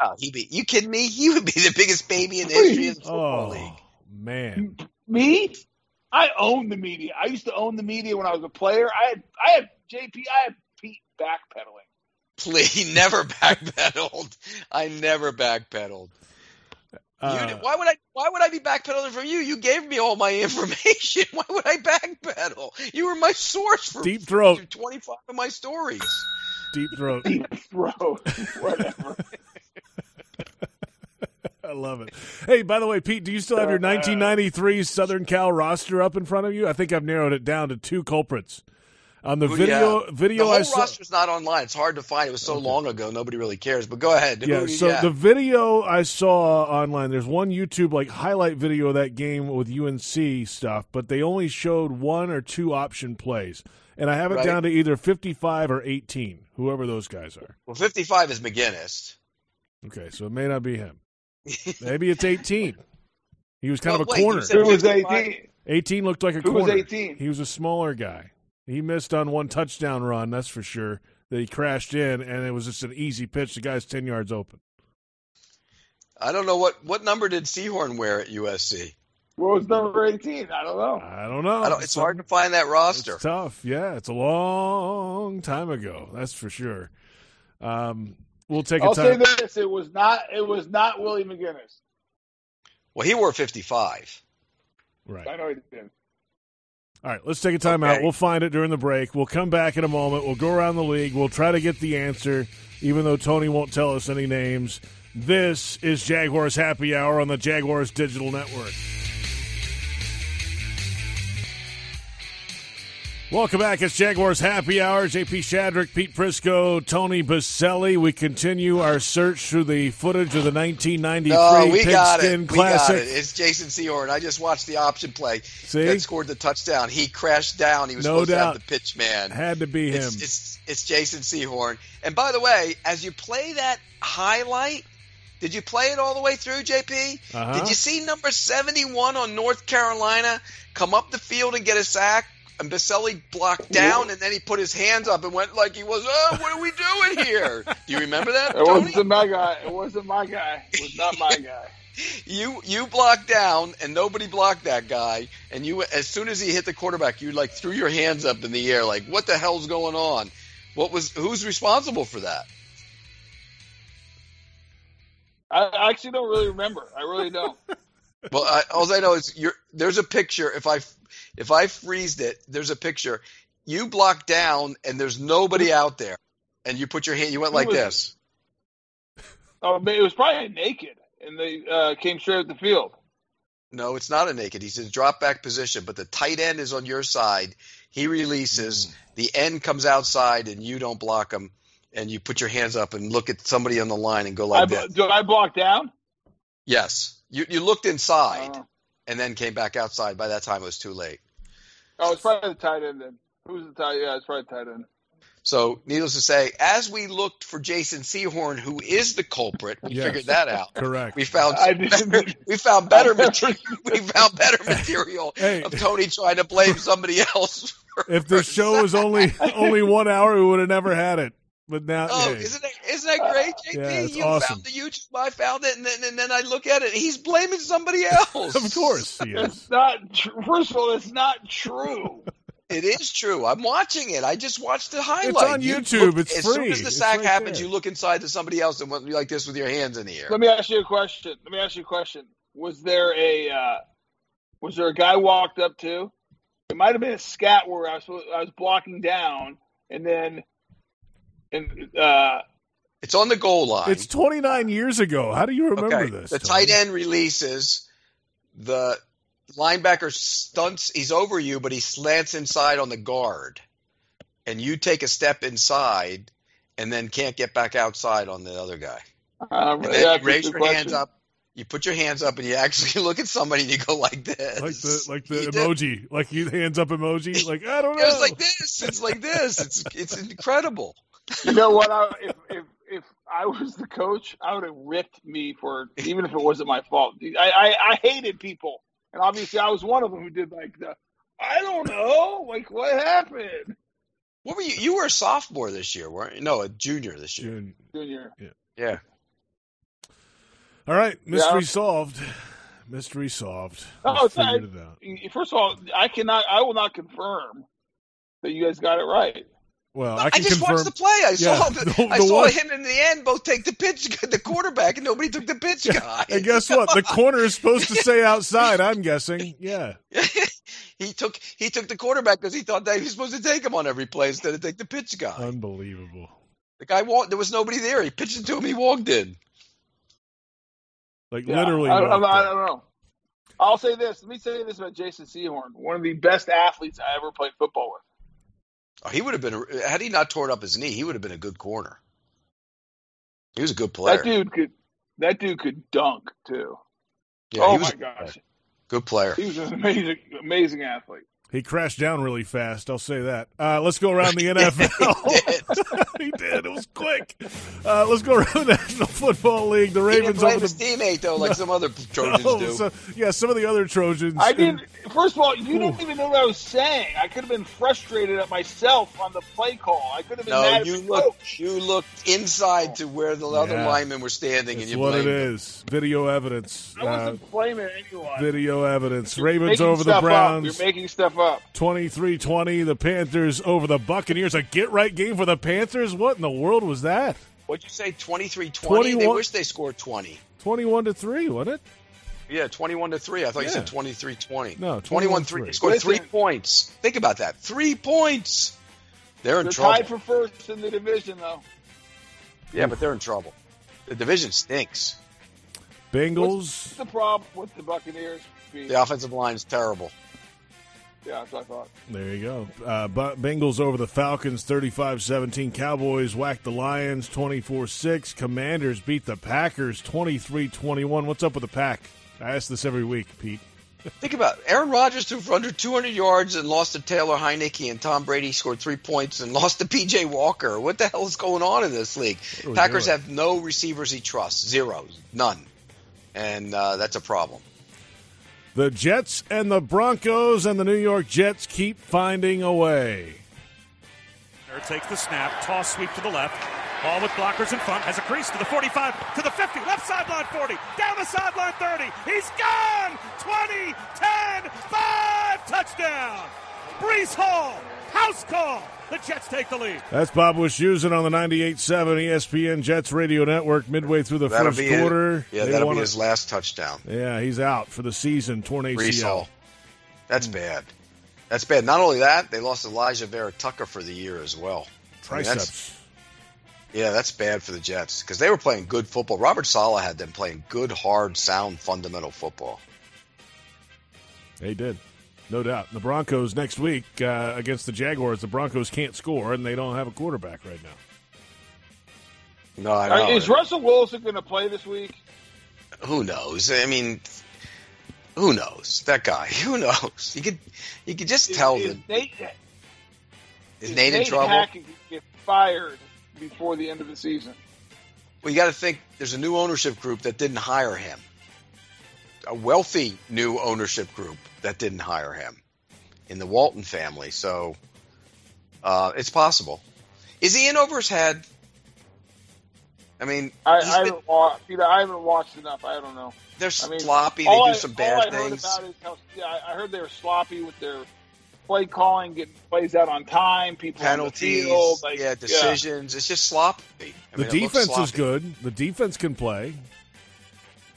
Oh, he'd be. You kidding me? He would be the biggest baby in the history of the football Oh league. man, Me? I own the media. I used to own the media when I was a player. I had, I had JP. I had Pete backpedaling. Please, he never backpedaled. I never backpedaled. Uh, did- why would I? Why would I be backpedaling from you? You gave me all my information. Why would I backpedal? You were my source for deep throat, twenty five of my stories. deep throat. Deep throat. whatever. I love it. Hey, by the way, Pete, do you still have your uh, 1993 Southern Cal roster up in front of you? I think I've narrowed it down to two culprits. On the video, yeah. video the I whole saw. roster's not online. It's hard to find. It was so long ago, nobody really cares. But go ahead. Yeah, do you so got? the video I saw online, there's one YouTube like highlight video of that game with UNC stuff, but they only showed one or two option plays. And I have it Right. down to either 55 or 18, whoever those guys are. well, fifty five is McGinest. Okay, so it may not be him. Maybe it's 18. He was kind Well, of a wait, corner. said Who was 18? 18 looked like a Who was corner. 18? He was a smaller guy. He missed on one touchdown run, that's for sure. That he crashed in, and it was just an easy pitch. The guy's 10 yards open. I don't know what what number did Seahorn wear at USC. What was number 18? I don't know. I don't know. I don't, it's hard to find that roster. It's tough. Yeah, it's a long time ago. That's for sure. Um, we'll take a I'll say time. this: it was not. It was not Willie McGinest. Well, he wore fifty five. Right. I know he did. All right, let's take a timeout. Okay. We'll find it during the break. We'll come back in a moment. We'll go around the league. We'll try to get the answer, even though Tony won't tell us any names. This is Jaguars Happy Hour on the Jaguars Digital Network. Welcome back. It's Jaguars Happy Hour. JP Shadrick, Pete Prisco, Tony Boselli. We continue our search through the footage of the 1993 No, we got it. We Classic. got it. It's Jason Sehorn. I just watched the option play. See? That scored the touchdown. He crashed down. He was No supposed doubt. to have the pitch man. Had to be him. It's, it's it's Jason Sehorn. And by the way, as you play that highlight, did you play it all the way through, JP? Uh-huh. Did you see number seventy-one on North Carolina come up the field and get a sack? And Boselli blocked down, and then he put his hands up and went like he was, "Oh, what are we doing here?" Do you remember that, It Tony? wasn't my guy. It wasn't my guy. It was not my guy. you you blocked down and nobody blocked that guy and you as soon as he hit the quarterback you like threw your hands up in the air like what the hell's going on what was who's responsible for that I I actually don't really remember. I really don't. well I, all i know is you're there's a picture if i if i freezed it there's a picture you blocked down and there's nobody out there and you put your hand you went like was this Oh, it was probably naked, and they uh, came straight at the field. no it's not a naked he's in drop back position but the tight end is on your side he releases the end comes outside and you don't block him and you put your hands up and look at somebody on the line and go like blo- this. do I block down? Yes, you you looked inside Uh, and then came back outside. By that time, it was too late. Oh, it's probably the tight end then. Who's the tight? Yeah, it's probably the tight end. So, needless to say, as we looked for Jason Sehorn, who is the culprit, we Yes. figured that out. Correct. We found I didn't. we found better material. We found better material Hey. of Tony trying to blame somebody else. for- If the show was only only one hour, we would have never had it. But now, Oh, hey, isn't that isn't that great, JP? Yeah, it's you awesome. found the YouTube, I found it, and then and then I look at it, and he's blaming somebody else. of course he is. It's not. Tr- First of all, it's not true. It is true. I'm watching it. I just watched the highlight. It's on You YouTube. look- It's as soon free. as the It's sack right happens, there. you look inside to somebody else and went like this with your hands in the air. Let me ask you a question. Let me ask you a question. Was there a uh, was there a guy walked up to? It might have been a scat where I was I was blocking down, and then and uh, It's on the goal line. It's 29 years ago. How do you remember okay. this? The Tony? tight end releases. The linebacker stunts. He's over you, but he slants inside on the guard, and you take a step inside, and then can't get back outside on the other guy. Uh, And yeah, then that's you raise your question. hands up. You put your hands up, and you actually look at somebody, and you go like this, Like the like the You do. emoji, like you hands up emoji. Like I don't know. It's like this. It's like this. It's it's incredible. You know what? I, if if if I was the coach, I would have ripped me for even if it wasn't my fault. I, I I hated people, and obviously I was one of them who did like the. I don't know, like what happened, What were you? You were a sophomore this year, weren't you? No, a junior this year. June. Junior. Yeah. Yeah. All right, mystery Yeah. solved. Mystery solved. Oh, We it's figured not- it out. First of all, I cannot. I will not confirm that you guys got it right. Well, I I, can just confirm. watched the play. I Yeah, saw the, the- I the saw one- him in the end both take the pitch, the quarterback, and nobody took the pitch guy. And guess what? The corner is supposed to say outside. I'm guessing. Yeah. he took he took the quarterback because he thought that he was supposed to take him on every play instead of take the pitch guy. Unbelievable. the guy walked. There was nobody there. He pitched it to him. He walked in. Like Yeah, literally. I, I, walked I don't know. I'll say this. Let me say this about Jason Sehorn, one of the best athletes I ever played football with. Oh, he would have been a, had he not torn up his knee. He would have been a good corner. He was a good player. That dude could. That dude could dunk too. yeah, oh he was my gosh, good player. he was an amazing, amazing athlete. He crashed down really fast. I'll say that. Uh, let's go around the NFL. he did. he, did. It was quick. Uh, let's go around the National Football League. The He didn't Ravens blame over his the. teammate though, like some other Trojans Oh, do. so- yeah, some of the other Trojans. I didn't. First of all, you didn't even know what I was saying. I could have been frustrated at myself on the play call. I could have been no, mad at you looked you looked inside to where the other Yeah. linemen were standing, It's and you what it blamed them. is. Video evidence. I Uh, wasn't blaming anyone. video evidence. You're Ravens over the stuff up. Browns. You're making stuff up. 23-20. The Panthers over the Buccaneers. A get-right game for the Panthers? What in the world was that? What'd you say? 23-20? They wish they scored 20. 21 to 3, wasn't it? Yeah, 21 to 3. I thought you said 23-20. No, 21 21-3. 3. They scored 3 points. Think about that. 3 points. They're in They're trouble. tied for first in the division, though. yeah, but they're in trouble. The division stinks. Bengals. What's the problem with the Buccaneers? Pete? The offensive line is terrible. Yeah, that's what I thought. There you go. Uh, Bu- Bengals over the Falcons 35-17. Cowboys whacked the Lions 24-6. Commanders beat the Packers 23-21. What's up with the Pack? I ask this every week, Pete. Think about it. Aaron Rodgers threw for under 200 yards and lost to Taylor Heinicke, and Tom Brady scored three points and lost to P.J. Walker. What the hell is going on in this league? Packers doing? have no receivers he trusts, zero, none, and uh, that's a problem. The Jets and the Broncos and the New York Jets keep finding a way. There takes the snap, toss sweep to the left. Ball with blockers in front, has a crease to the 45, to the 50, left sideline 40, down the sideline 30. He's gone! 20, 10, 5, touchdown! Breece Hall, house call. The Jets take the lead. That's Bob Wischusen on the 98.7 ESPN Jets radio network midway through the That'll first quarter. It. Yeah, They that'll wanna- be his last touchdown. Yeah, he's out for the season, torn Breece ACL. Hall. That's hmm. bad. That's bad. Not only that, they lost Alijah Vera-Tucker for the year as well. I mean, that's- Triceps. Yeah, that's bad for the Jets because they were playing good football. Robert Saleh had them playing good, hard, sound, fundamental football. They did. No doubt. The Broncos next week uh, against the Jaguars, the Broncos can't score, and they don't have a quarterback right now. No, I Uh, know. Is Russell Wilson going to play this week? who knows? I mean, who knows? That guy. Who knows? You could, you could just Is, tell is that. Nate, Is is Nate in trouble? Hackett get fired before the end of the season? Well, you got to think there's a new ownership group that didn't hire him. A wealthy new ownership group that didn't hire him in the Walton family. So uh, it's possible. Is he in over his head? I mean, I, I been- haven't wa- Peter, I haven't watched enough. I don't know. they're I mean, sloppy. They do I- some bad things. is how, yeah, I heard they were sloppy with their play calling, getting plays out on time, people Penalties, field, like, yeah, decisions. It's just sloppy. I mean, The it looks defense is good. The defense can play.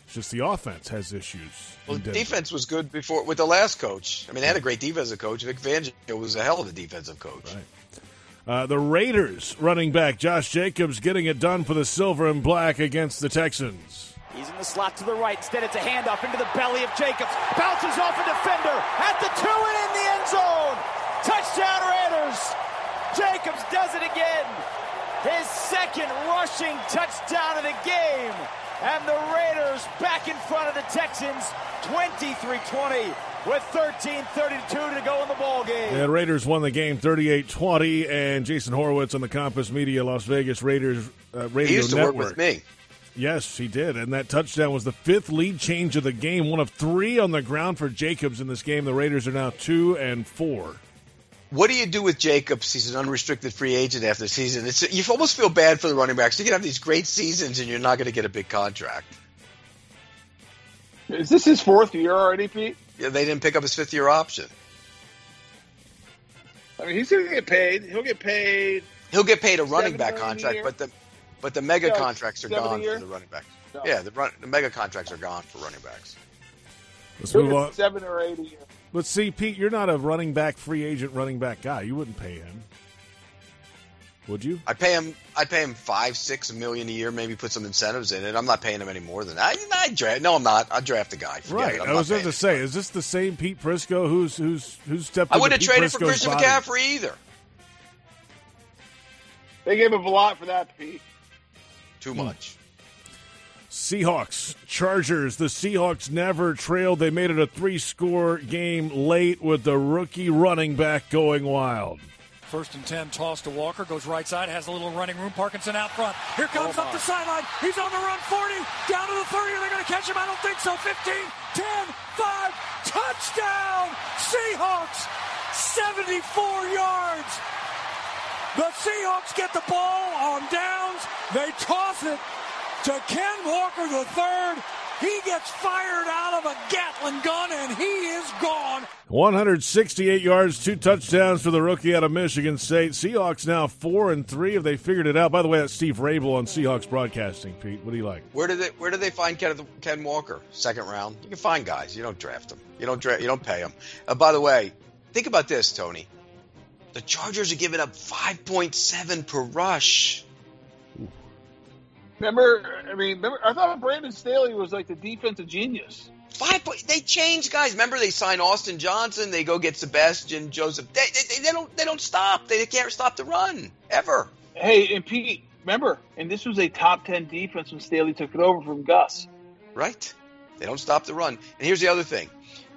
It's just the offense has issues. Well, the defense was good before with the last coach. I mean, they had a great defensive coach. Vic Fangio was a hell of a defensive coach. Right. Uh, the Raiders running back Josh Jacobs getting it done for the silver and black against the Texans. He's in the slot to the right. Instead, it's a handoff into the belly of Jacobs. Bounces off a defender at the two and in the end zone. Touchdown Raiders. Jacobs does it again. His second rushing touchdown of the game. And the Raiders back in front of the Texans 23-20 with 13-32 to go in the ball game. And Raiders won the game 38-20, and Jason Horwitz on the Compass Media Las Vegas Raiders uh, Radio He used to Network. work with me. Yes, he did, and that touchdown was the fifth lead change of the game. One of three on the ground for Jacobs in this game. The Raiders are now two and four. What do you do with Jacobs? He's an unrestricted free agent after the season. It's, you almost feel bad for the running backs. You can have these great seasons, and you're not going to get a big contract. Is this his fourth year already, Pete? Yeah, they didn't pick up his fifth year option. I mean, he's going to get paid. He'll get paid. He'll get paid a running back contract, but the but the mega Yeah, contracts are gone for the running backs. No. Yeah, the run, the mega contracts are gone for running backs. Let's move on. seven or eight a year. But see, Pete, you're not a running back free agent running back guy. You wouldn't pay him, would you? I pay him. I pay him five, six million a year. Maybe put some incentives in it. I'm not paying him any more than that. I, I draft. No, I'm not. I draft a guy. Forget Right. I'm I not was going to say, is this the same Pete Prisco who's who's who's stepped? I wouldn't have Pete traded for Prisco's Christian body? McCaffrey either. They gave him a lot for that, Pete. Too Hmm. much. Seahawks, Chargers. The Seahawks never trailed. They made it a three score game late with the rookie running back going wild. First and 10, toss to Walker, goes right side, has a little running room. Parkinson out front. Here comes Oh, up the sideline. He's on the run, 40, down to the 30. Are they going to catch him? I don't think so. 15, 10, 5, touchdown! Seahawks, 74 yards. The Seahawks get the ball on downs. They toss it to Ken Walker the third. He gets fired out of a Gatling gun and he is gone. 168 yards, two touchdowns for the rookie out of Michigan State. Seahawks now four and three. Have they figured it out? By the way, that's Steve Raible on Seahawks Broadcasting. Pete, what do you like? Where did they Where did they find Ken, Ken Walker? Second round. You can find guys. You don't draft them. You don't draft. You don't pay them. Uh, by the way, think about this, Tony. The Chargers are giving up 5.7 per rush. Remember, I mean, remember, I thought Brandon Staley was like the defensive genius. Five. Point, they change guys. Remember, they sign Austin Johnson. They go get Sebastian Joseph. They, they, they don't. They don't stop. They can't stop the run ever. Hey, and Pete, remember, and this was a top ten defense when Staley took it over from Gus. Right. They don't stop the run. And here's the other thing: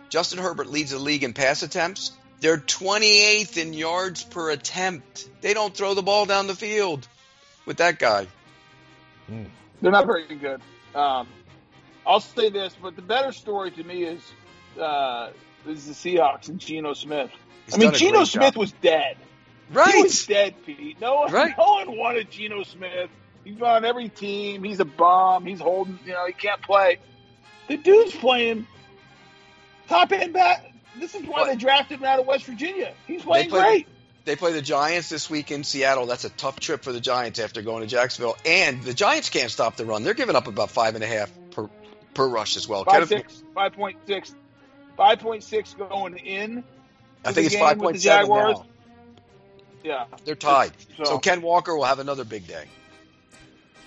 Justin Herbert leads the league in pass attempts. They're 28th in yards per attempt. They don't throw the ball down the field with that guy. They're not very good. Um, I'll say this, but the better story to me is uh, is the Seahawks and Geno Smith. He's I mean, done Geno Smith job. was dead. Right. He was dead, Pete. No one, Right. no one wanted Geno Smith. He's on every team. He's a bomb. He's holding. You know, he can't play. The dude's playing top end back. This is why they drafted him out of West Virginia. He's They playing play- great. They play the Giants this week in Seattle. That's a tough trip for the Giants after going to Jacksonville. And the Giants can't stop the run. They're giving up about five and a half per per rush as well. Five Kenneth- six, five point six, five point six going in. I think it's game five with point the seven Jaguars. now. Yeah, They're tied. So- So Ken Walker will have another big day.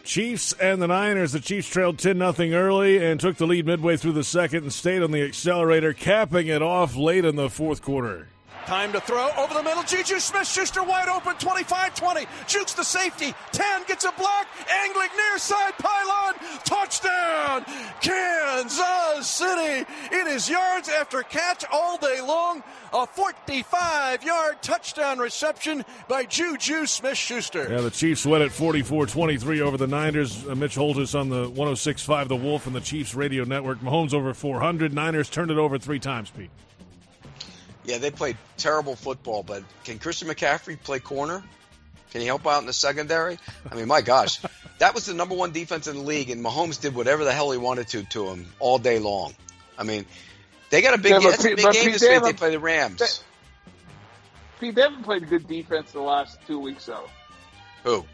Chiefs and the Niners. The Chiefs trailed 10 0 early and took the lead midway through the second and stayed on the accelerator, capping it off late in the fourth quarter. Time to throw over the middle. Juju Smith Schuster wide open 25 20. Jukes the safety. 10 gets a block. Angling near side pylon. Touchdown. Kansas City. It is yards after catch all day long. A 45 yard touchdown reception by Juju Smith Schuster. Yeah, the Chiefs win at 44 23 over the Niners. Uh, Mitch Holthus on the 106.5 The Wolf and the Chiefs radio network. Mahomes over 400. Niners turned it over three times, Pete. Yeah, they played terrible football, but can Christian McCaffrey play corner? Can he help out in the secondary? I mean, my gosh, that was the number one defense in the league, and Mahomes did whatever the hell he wanted to to him all day long. I mean, they got a big, Yeah, that's a big game Pete, this they week. They play the Rams. Pete, they haven't played a good defense the last two weeks, though. Who?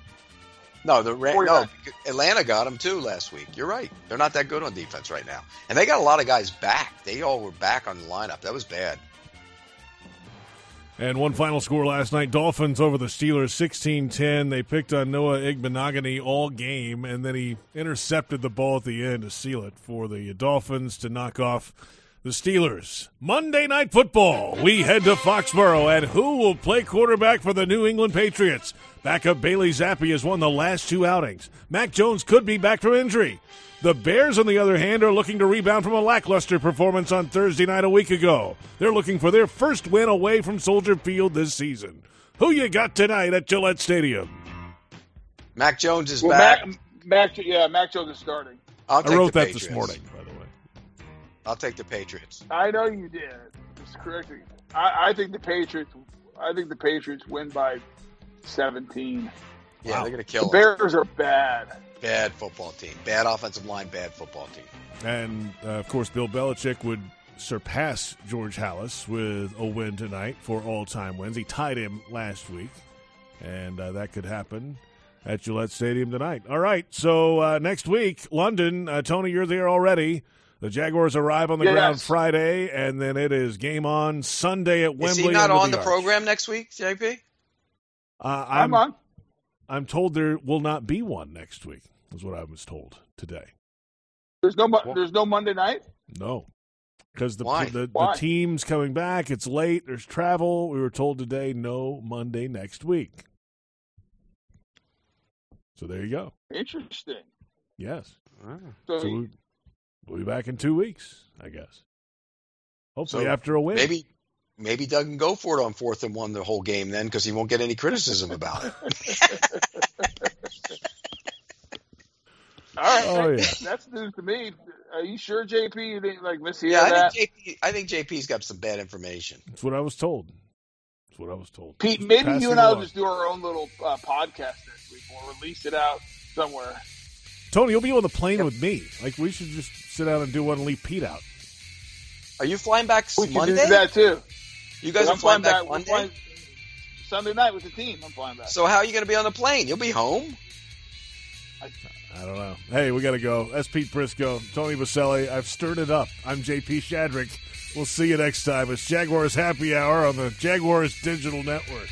No, the Ra- no Atlanta got them too last week. You're right. They're not that good on defense right now, and they got a lot of guys back. They all were back on the lineup. That was bad. And one final score last night Dolphins over the Steelers 16 10. They picked on Noah Igbinoghene all game, and then he intercepted the ball at the end to seal it for the Dolphins to knock off the Steelers. Monday Night Football. We head to Foxborough, and who will play quarterback for the New England Patriots? Backup Bailey Zappe has won the last two outings. Mac Jones could be back from injury. The Bears, on the other hand, are looking to rebound from a lackluster performance on Thursday night a week ago. They're looking for their first win away from Soldier Field this season. Who you got tonight at Gillette Stadium? Mac Jones is Well, back. Mac, Mac, yeah, Mac Jones is starting. I'll I take wrote that Patriots. this morning, by the way. I'll take the Patriots. I know you did. Just correctly. I, I think the Patriots. I think the Patriots win by seventeen. Yeah, they're going to The kill them. Bears are bad. Bad football team. Bad offensive line. Bad football team. And, uh, of course, Bill Belichick would surpass George Halas with a win tonight for all time wins. He tied him last week, and uh, that could happen at Gillette Stadium tonight. All right, so uh, next week, London. Uh, Tony, you're there already. The Jaguars arrive on the Yes. ground Friday, and then it is game on Sunday at Wembley. Is Wembley. he not on the Arch. program next week, JP? Uh, I'm, I'm, on. I'm told there will not be one next week. Is what I was told today. There's no. Mo- There's no Monday night. No, because the, Why? the the team's coming back. It's late. There's travel. We were told today no Monday next week. So there you go. Interesting. Yes. Ah. So, So we, we'll be back in two weeks, I guess. Hopefully So after a win. Maybe maybe Doug can go for it on fourth and one the whole game then because he won't get any criticism about it. all right, Oh, that- that's news to me. Are you sure, JP? You didn't like miss yeah, I that? think JP. I think JP's got some bad information. That's what I was told. That's what I was told. Pete, Just maybe you and I will just do our own little uh, podcast next week. We'll release it out somewhere. Tony, you'll be on the plane with me. Like we should just sit down and do one and leave Pete out. Are you flying back We can do that too. You guys are flying back we're Monday. flying Sunday night with the team. I'm flying back. So how are you going to be on the plane? You'll be home. I don't know. Hey, we got to go. That's Pete Prisco, Tony Boselli. I've stirred it up. I'm JP Shadrick. We'll see you next time. It's Jaguars Happy Hour on the Jaguars Digital Network.